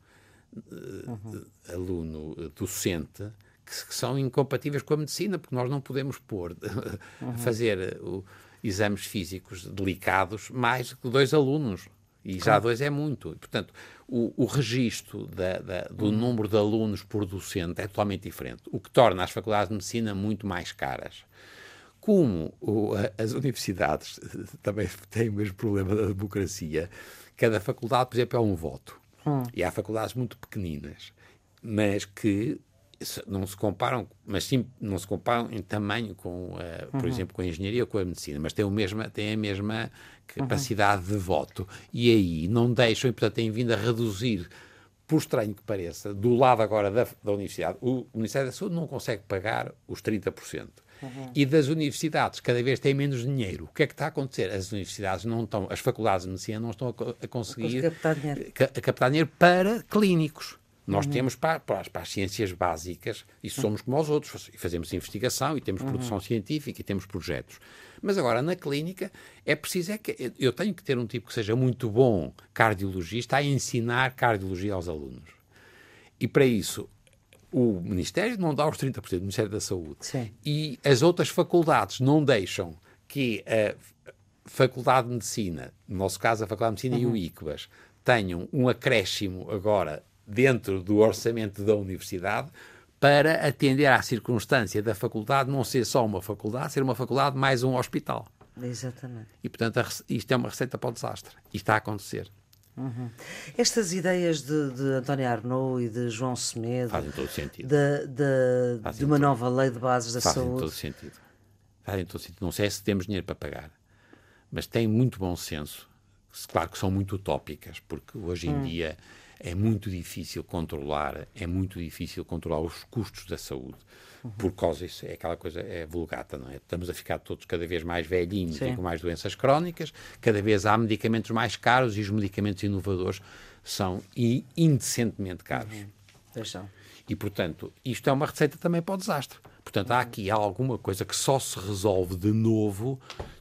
uhum. aluno docente que, que, são incompatíveis com a medicina, porque nós não podemos pôr, uhum. fazer uh, exames físicos delicados mais que dois alunos. E já dois é muito. E, portanto, o, o registro da, da, do número de alunos por docente é totalmente diferente, o que torna as faculdades de medicina muito mais caras. Como o, as universidades também têm o mesmo problema da democracia, cada faculdade, por exemplo, é um voto. Hum. E há faculdades muito pequeninas, mas que não se comparam, mas sim não se comparam em tamanho com, uh, por uhum. exemplo, com a engenharia ou com a medicina, mas têm, o mesma, têm a mesma capacidade uhum. de voto. E aí não deixam, e portanto têm vindo a reduzir, por estranho que pareça, do lado agora da, da universidade, o Ministério da Saúde não consegue pagar os 30%. Uhum. E das universidades, cada vez têm menos dinheiro. O que é que está a acontecer? As universidades não estão, as faculdades de medicina não estão a, a conseguir captar dinheiro. a captar dinheiro para clínicos. Nós uhum. temos para, para, para, as ciências básicas, e somos como os outros, e fazemos investigação, e temos uhum. produção científica, e temos projetos. Mas agora, na clínica, é preciso é que eu tenho que ter um tipo que seja muito bom cardiologista a ensinar cardiologia aos alunos. E para isso, o Ministério não dá os 30%, o Ministério da Saúde. Sim. E as outras faculdades não deixam que a Faculdade de Medicina, no nosso caso a Faculdade de Medicina uhum. e o ICBAS, tenham um acréscimo agora dentro do orçamento da universidade para atender à circunstância da faculdade não ser só uma faculdade, ser uma faculdade mais um hospital. Exatamente. E, portanto, a, isto é uma receita para o desastre. E está a acontecer. Uhum. Estas ideias de, de António Arnaud e de João Semedo fazem todo sentido. De, de, de uma todo, nova lei de bases da fazem saúde. Fazem todo sentido. Fazem todo sentido. Não sei se temos dinheiro para pagar, mas tem muito bom senso. Claro que são muito utópicas, porque hoje em hum. dia é muito difícil controlar, é muito difícil controlar os custos da saúde. Uhum. Por causa disso, é aquela coisa, é vulgata, não é? Estamos a ficar todos cada vez mais velhinhos Sim. e com mais doenças crónicas, cada vez há medicamentos mais caros e os medicamentos inovadores são indecentemente caros. Uhum. E, portanto, isto é uma receita também para o desastre. Portanto, há aqui alguma coisa que só se resolve de novo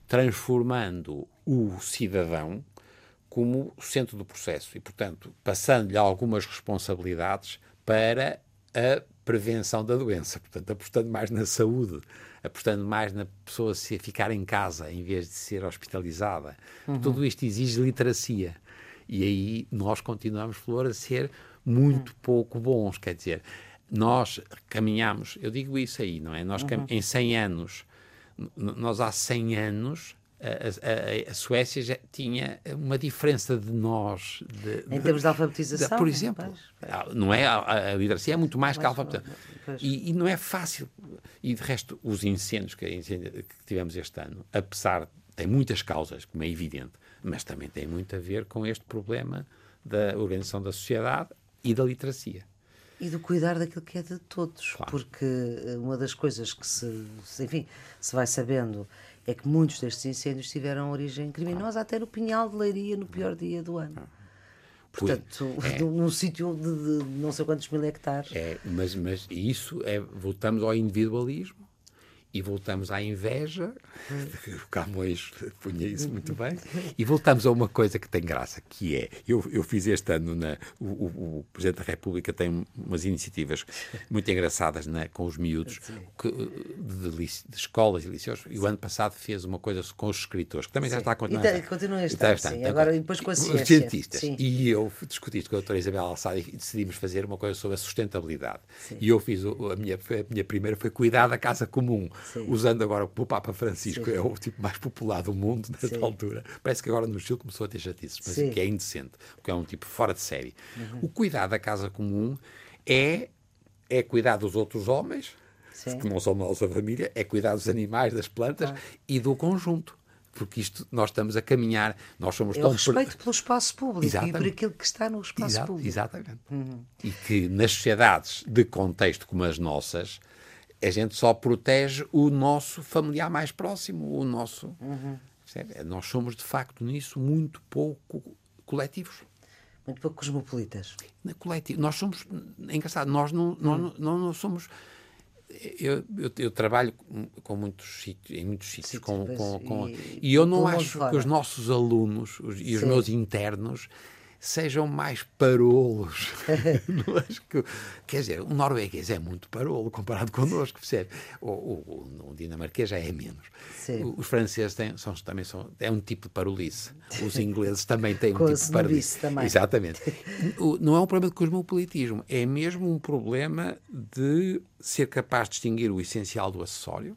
transformando o cidadão como centro do processo e, portanto, passando-lhe algumas responsabilidades para a prevenção da doença, portanto, apostando mais na saúde, apostando mais na pessoa se ficar em casa em vez de ser hospitalizada. Uhum. Tudo isto exige literacia. E aí nós continuamos, Flor, a ser muito uhum. pouco bons. Quer dizer, nós caminhamos, eu digo isso aí, não é? Nós uhum. em 100 anos, nós há 100 anos a, a, a, Suécia já tinha uma diferença de nós. De, em termos de alfabetização? De, por exemplo. Pois, pois. Ah, não é, a, a literacia é muito mais, que a alfabetização. E, e, não é fácil. E de resto, os incêndios que, que tivemos este ano, apesar, tem muitas causas, como é evidente, mas também tem muito a ver com este problema da organização da sociedade e da literacia. E do cuidar daquilo que é de todos, claro. porque uma das coisas que se, enfim, se vai sabendo é que muitos destes incêndios tiveram origem criminosa, até no Pinhal de Leiria, no pior dia do ano. Portanto, é. num sítio de, de, não sei quantos mil hectares. É, mas, mas isso é, voltamos ao individualismo e voltamos à inveja, o Camões punha isso muito bem, e voltamos a uma coisa que tem graça, que é, eu, eu fiz este ano, na, o, o, Presidente da República tem umas iniciativas muito engraçadas né, com os miúdos que, de, de, de, escolas e liceus, e o ano passado fez uma coisa com os escritores, que também sim. já está a continuar. E continua a estar, está, sim. agora depois com a ciência. Os cientistas. Sim. E eu discuti isto com a doutora Isabel Alçada e decidimos fazer uma coisa sobre a sustentabilidade. Sim. E eu fiz, a minha, a minha primeira foi cuidar da casa comum. Sim. usando agora o Papa Francisco, Sim. é o tipo mais popular do mundo nesta Sim. altura. Parece que agora no Chile começou a ter chatices, mas que é indecente, porque é um tipo fora de série. Uhum. O cuidar da casa comum é, é cuidar dos outros homens, que não são nossa família, é cuidar dos animais, das plantas ah. e do conjunto porque isto nós estamos a caminhar, nós somos é tão... respeito pelo espaço público exatamente. e por aquilo que está no espaço Exato, público. Exatamente. Uhum. E que nas sociedades de contexto como as nossas, a gente só protege o nosso familiar mais próximo, o nosso. Uhum. Nós somos, de facto, nisso muito pouco coletivos. Muito pouco cosmopolitas. Na coletivo. Nós somos. É engraçado, nós não, nós, hum. não, não somos. Eu, eu, eu, trabalho com muitos sítios, em muitos sítios, Sim, com, com, com, e, e, eu não acho que os nossos alunos os, e os Sim. meus internos sejam mais parolos. que, quer dizer, o norueguês é muito parolo comparado connosco, percebe? O, o, o dinamarquês já é menos. Sim. Os franceses têm, são, também são, é um tipo de parolice. Os ingleses também têm um tipo de parolice. Também. Exatamente. não é um problema de cosmopolitismo, é mesmo um problema de ser capaz de distinguir o essencial do acessório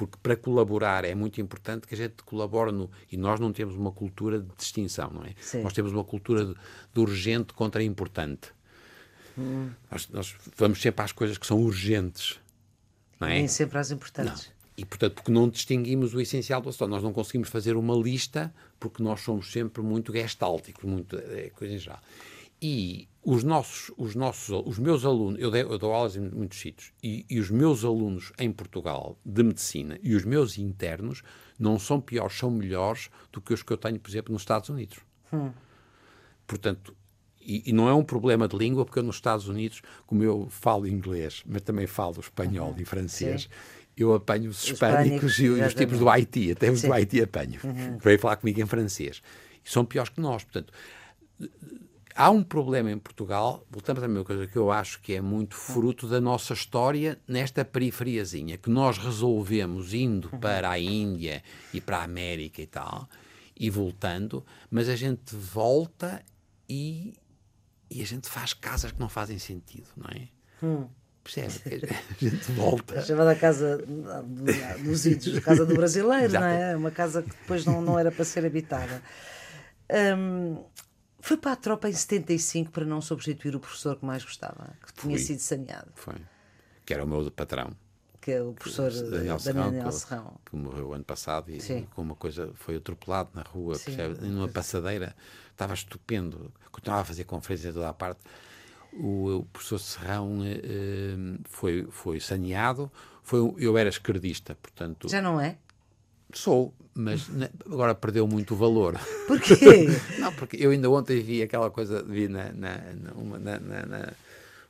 porque para colaborar é muito importante que a gente colabore no. E nós não temos uma cultura de distinção, não é? Sim. Nós temos uma cultura de, de urgente contra importante. Hum. Nós, nós, vamos sempre às coisas que são urgentes, não é? Nem sempre às importantes. Não. E, portanto, porque não distinguimos o essencial do assunto. Nós não conseguimos fazer uma lista porque nós somos sempre muito gestálticos, muito é, coisa em geral. E os nossos, os nossos, os meus alunos, eu, eu dou aulas em muitos sítios, e, e, os meus alunos em Portugal de medicina e os meus internos não são piores, são melhores do que os que eu tenho, por exemplo, nos Estados Unidos. Hum. Portanto, e, e, não é um problema de língua, porque eu nos Estados Unidos, como eu falo inglês, mas também falo espanhol uhum. e francês, Sim. eu apanho os hispânicos e os tipos do Haiti, até os Sim. do Haiti apanho, uhum. que vêm falar comigo em francês. E são piores que nós. Portanto, há um problema em Portugal, voltamos à mesma coisa que eu acho que é muito fruto da nossa história nesta periferiazinha, que nós resolvemos indo uhum. para a Índia e para a América e tal, e voltando, mas a gente volta e, e a gente faz casas que não fazem sentido, não é? Hum. Percebe? A gente volta. Chamada Casa dos Índios, Casa do Brasileiro, não é? Uma casa que depois não, não era para ser habitada. Hum, foi para a tropa em 75 para não substituir o professor que mais gostava, que tinha Fui. sido saneado. Foi. Que era o meu patrão. Que é o professor Daniel, Daniel Serrão, Serrão. Que, que morreu ano passado e Sim. com uma coisa foi atropelado na rua, Sim. percebe? numa passadeira. Estava estupendo. Continuava a fazer conferências em toda a parte. O, o professor Serrão eh, eh, foi, foi saneado. Foi, eu era esquerdista, portanto. Já não é? Sou, mas agora perdeu muito o valor. Porquê? Não, porque eu ainda ontem vi aquela coisa, vi na, na, na, na- na-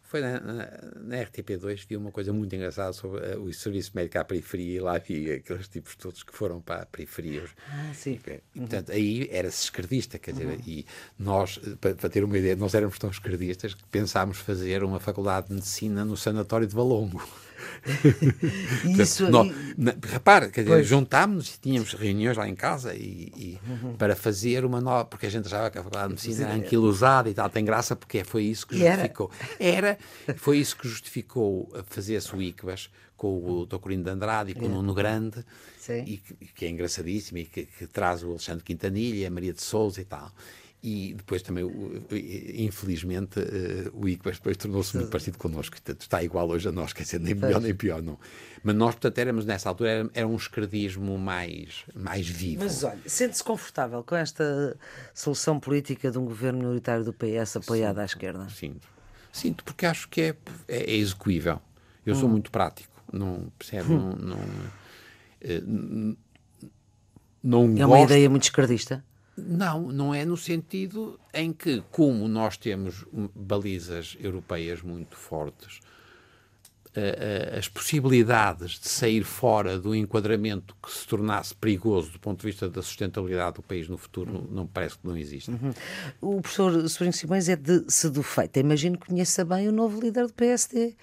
foi na, na, na RTP2, vi uma coisa muito engraçada sobre eh, o serviço médico à periferia e lá vi aqueles tipos todos que foram para a periferia. Ah, sim. e, portanto, aí era-se esquerdista, quer dizer, e nós, eh, para, para ter uma ideia, nós éramos tão esquerdistas que pensámos fazer uma faculdade de medicina no sanatório de Valongo. Isso aí- na- repara, quer dizer, juntámos-nos e tínhamos reuniões lá em casa e, e para fazer uma nova, porque a gente achava que a faculdade de medicina era anquilosada e tal, tem graça porque foi isso que E era. justificou. Era, foi isso que justificou fazer-se o ICBAS com o Dr. Corino de Andrade e com o Nuno Grande, e que, que é engraçadíssimo e que, que traz o Alexandre Quintanilha, a Maria de Souza e tal. E depois também, infelizmente, eh, o ICBAS depois tornou-se muito parecido connosco, portanto, está igual hoje a nós, quer dizer, nem melhor nem pior, não. Mas nós, portanto, éramos nessa altura, era, era um esquerdismo mais, mais vivo. Mas olha, sente-se confortável com esta solução política de um governo minoritário do PS apoiado à esquerda? Sinto. Sinto, porque acho que é, é, é execuível. Eu Hum. sou muito prático, não percebe? Não, não, eh, n- não É uma gosto- ideia muito esquerdista? Não, não é no sentido em que, como nós temos balizas europeias muito fortes, as possibilidades de sair fora do enquadramento que se tornasse perigoso do ponto de vista da sustentabilidade do país no futuro não, não parece que não existem. O professor Sobrinho Simões é de Sedufeita. Imagino que conheça bem o novo líder do PSD.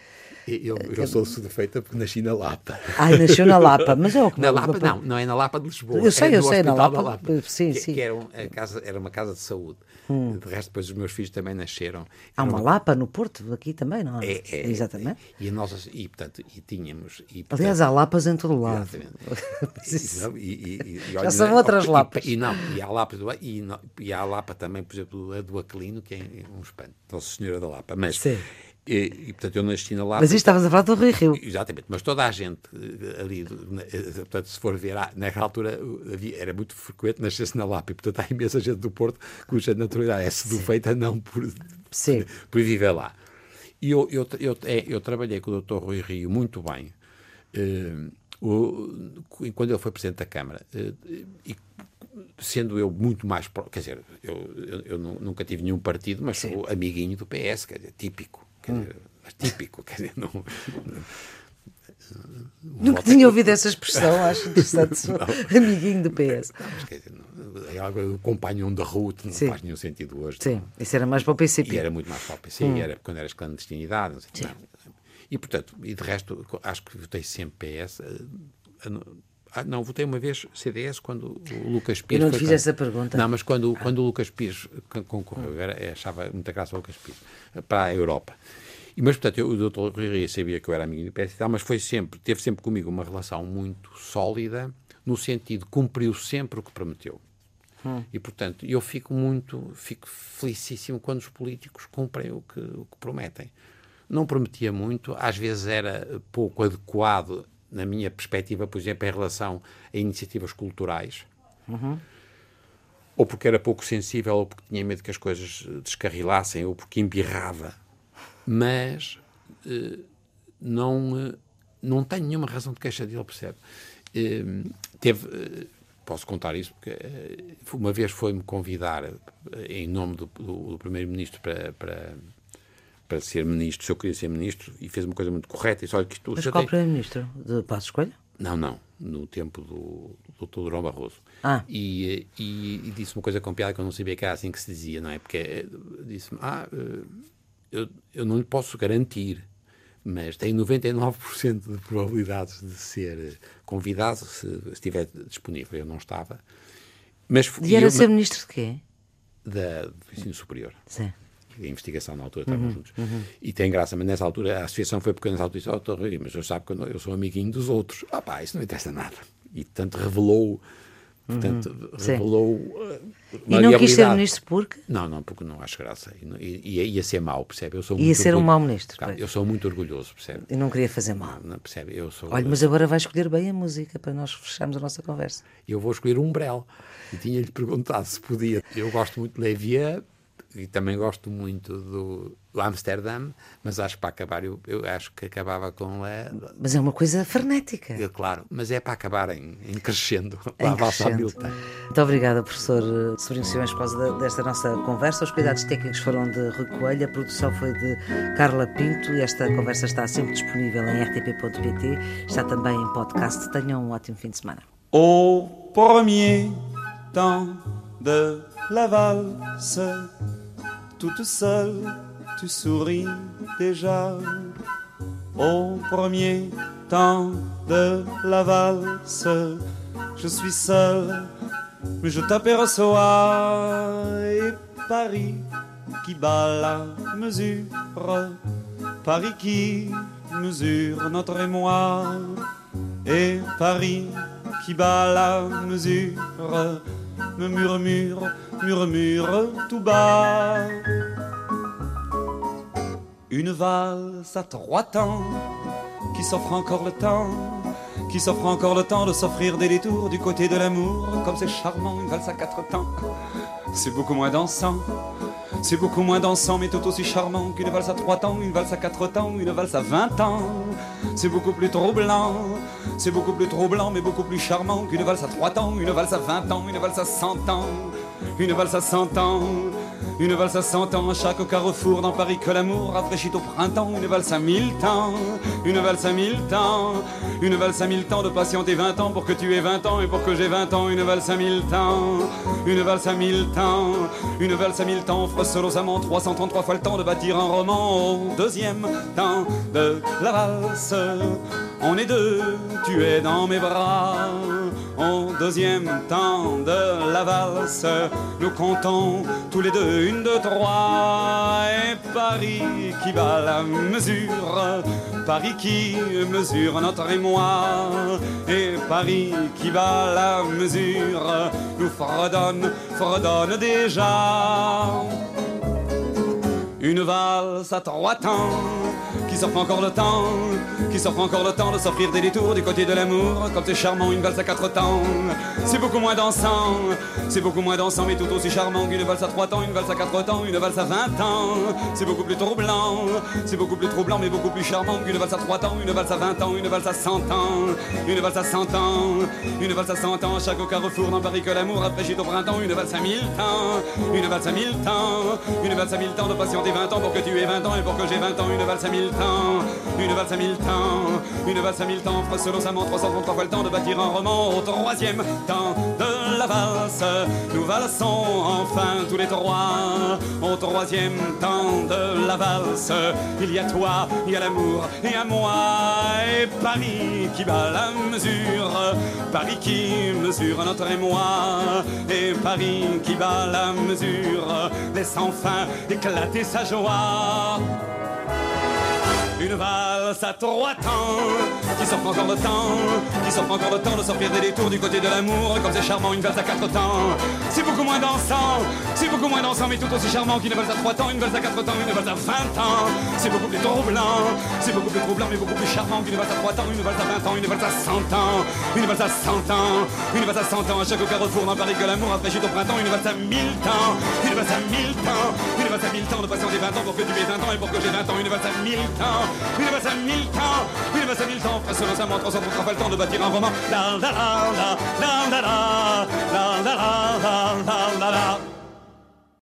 Eu, eu sou sudefeita porque nasci na Lapa. Ai, nasceu na Lapa, mas é o que Na Lapa, não, não é na Lapa de Lisboa. Eu sei, é eu sei, na Lapa, da sim, que, sim. Que era, um- a casa, era uma casa de saúde. De resto, depois os meus filhos também nasceram. Há uma Lapa no Porto, aqui também, não É, é, Exatamente. E, a nossa, e, portanto, e tínhamos. E, portanto, Aliás, há Lapas em todo o lado. Exatamente. E, e- e- e- e Já são outras e- Lapas. E, não, e há Lapa, do- e, não- e há a Lapa também, por exemplo, a do Aquilino, que é um espanto. Nossa Senhora da Lapa. Mas, Sim. E, e, portanto, eu nasci na Lapa. Mas isto estavas a falar do Rio Rio. Exatamente, mas toda a gente eh, ali, eh, portanto, se for ver, ah, naquela altura eh, havia- era muito frequente nascer-se na Lapa e, portanto, há imensa gente do Porto cuja naturalidade é sedufeita não por, Sim. por viver lá. E eu, eu, eu, é, eu trabalhei com o Dr. Rui Rio muito bem, eh, o- quando ele foi Presidente da Câmara, e sendo eu muito mais. Quer dizer, eu, eu, eu nu- nunca tive nenhum partido, mas sou amiguinho do PS, quer dizer, típico. Quer dizer, mas típico, quer dizer, não. Nunca tinha ouvido essa expressão, acho interessante. Sou amiguinho do PS. Mas, quer dizer, não, é algo, o companion da Ruth não Sim. faz nenhum sentido hoje. Sim, isso era mais para o E PCP. era muito mais para o PC, Hum. era quando eras clandestinidade, não sei, não. E, portanto, e de resto, acho que votei sempre PS. Ah, não, votei uma vez CDS quando o Lucas Pires. não te fiz can- essa pergunta. Não, mas quando, quando o Lucas Pires con- concorreu, eu era, eu achava muita graça ao Lucas Pires, eh, para a Europa. E, mas, portanto, eu, o Dr. Rui Ria sabia que eu era amigo do PS e tal, mas foi sempre, teve sempre comigo uma relação muito sólida, no sentido, cumpriu sempre o que prometeu. E, portanto, eu fico muito, fico felicíssimo quando os políticos cumprem o que, o que prometem. Não prometia muito, às vezes era pouco adequado, na minha perspectiva, por exemplo, em relação a iniciativas culturais. Ou porque era pouco sensível, ou porque tinha medo que as coisas eh, descarrilassem, ou porque embirrava. Mas eh, não, eh, não tenho nenhuma razão de queixa dele, percebe? Eh, teve, posso contar isso, porque uma vez foi-me convidar, em nome do, do- do Primeiro-Ministro, para, para, para ser ministro, se eu queria ser ministro, e fez uma coisa muito correta. E disse, olha, que isto, Mas qual tem- Primeiro-Ministro? De Passos Coelho? não, não, no tempo do, do Dr. Durão Barroso. Ah. E, eh, e, e disse uma coisa com piada que eu não sabia que era assim que se dizia, não é? Porque eh, disse-me, ah, eh, eu, eu não lhe posso garantir, mas tenho 99% de probabilidades de ser convidado se se estiver disponível. Eu não estava. Mas, E era eu- ser ministro de quê? da, do ensino superior. Sim. A investigação na altura, estavam uhum, juntos. Uhum. E tem graça, mas nessa altura a associação foi porque nessa altura disse, oh, mas eu sabe que eu sou amiguinho dos outros. Ah pá, isso não interessa nada. E tanto revelou Portanto, uhum. revelou. E não quis ser ministro porque? Não, não, porque não acho graça. E, ia, ser mau, percebe? Eu sou ia ser um mau ministro. Claro, eu sou muito orgulhoso, percebe? E não queria fazer mal. Não, percebe? Eu sou. Olha, mas agora vai escolher bem a música para nós fecharmos a nossa conversa. Eu vou escolher um Brel. E tinha-lhe perguntado se podia. Eu gosto muito de Levier e também gosto muito do, do Amsterdam, mas acho que para acabar, eu, eu acho que acabava com a. Mas é uma coisa frenética. Eu, claro, mas é para acabar em, em crescendo. Em crescendo. Muito obrigada, professor Sobrinho Simões, por causa desta nossa conversa. Os cuidados técnicos foram de Rui Coelho, a produção foi de Carla Pinto e esta conversa está sempre disponível em rtp.pt, está também em podcast. Tenham um ótimo fim de semana. Au premier temps de la valse toute seule, tu souris déjà au premier temps de la valse. Je suis seul, mais je t'aperçois et Paris qui bat la mesure, Paris qui mesure notre émoi et Paris qui bat la mesure me murmure, murmure tout bas. Une valse à trois temps qui s'offre encore le temps, qui s'offre encore le temps de s'offrir des détours du côté de l'amour, comme c'est charmant une valse à quatre temps. C'est beaucoup moins dansant, c'est beaucoup moins dansant, mais tout aussi charmant qu'une valse à trois temps, une valse à quatre temps, une valse à vingt ans. C'est beaucoup plus troublant, c'est beaucoup plus troublant, mais beaucoup plus charmant qu'une valse à trois temps, une valse à vingt ans, une valse à cent ans, une valse à cent ans. Une valse à cent ans chaque carrefour dans Paris que l'amour rafraîchit au printemps. Une valse à mille temps, une valse à mille temps, une valse à mille temps de patienter vingt ans pour que tu aies vingt ans et pour que j'ai vingt ans. Une valse à mille temps, une valse à mille temps, une valse à mille temps offre amants 333 fois le temps de bâtir un roman au deuxième temps de la valse. On est deux, tu es dans mes bras. Au deuxième temps de la valse, nous comptons tous les deux une, deux, trois, et Paris qui bat la mesure, Paris qui mesure notre émoi, et Paris qui bat la mesure, nous fredonne, fredonne déjà. Une valse à trois temps qui s'offre encore le temps, qui s'offre encore le temps de s'offrir des détours du côté de l'amour, comme c'est charmant une valse à quatre temps. C'est beaucoup moins dansant, c'est beaucoup moins dansant, mais tout aussi charmant qu'une valse à trois temps, une valse à quatre temps, une valse à vingt ans. C'est beaucoup plus troublant, c'est beaucoup plus troublant, mais beaucoup plus charmant qu'une valse à trois temps, une valse à vingt ans, une valse à cent ans, une valse à cent ans, une valse à cent ans. Chaque carrefour dans Paris que l'amour a fraîchi au printemps, une valse à mille temps, une valse à mille temps, une valse à mille temps de patienter vingt ans pour que tu aies vingt ans et pour que j'ai vingt ans, une valse à mille temps, une valse à mille temps, une valse à mille temps, offre selon sa 333 fois le temps de bâtir un roman au troisième temps de la valse. Nous valsons enfin tous les trois au troisième temps de la valse. Il y a toi, il y a l'amour et à moi et Paris qui bat la mesure, Paris qui mesure notre émoi et Paris qui bat la mesure, laisse enfin éclater sa joie. Une valse à trois temps qui s'offre encore le temps, qui s'offre encore le temps de sortir des détours du côté de l'amour. Comme c'est charmant, une valse à quatre temps. C'est beaucoup moins dansant, c'est beaucoup moins dansant, mais tout aussi charmant qu'une valse à trois temps, une valse à quatre temps, une valse à vingt ans. C'est beaucoup plus troublant, c'est beaucoup plus troublant, mais beaucoup plus charmant qu'une valse à trois temps, une valse à vingt ans, une valse à cent ans, une valse à cent ans, une valse à cent ans. À chaque carrefour dans Paris que l'amour a fraîchi au printemps, une valse à mille temps, une valse à mille temps, une valse à mille temps de patienter vingt ans pour que tu aies vingt ans et pour que j'ai vingt ans, une valse à mille temps. Une valse à mille temps, une valse à mille temps, un mois, trois cents, pas le temps de bâtir un roman.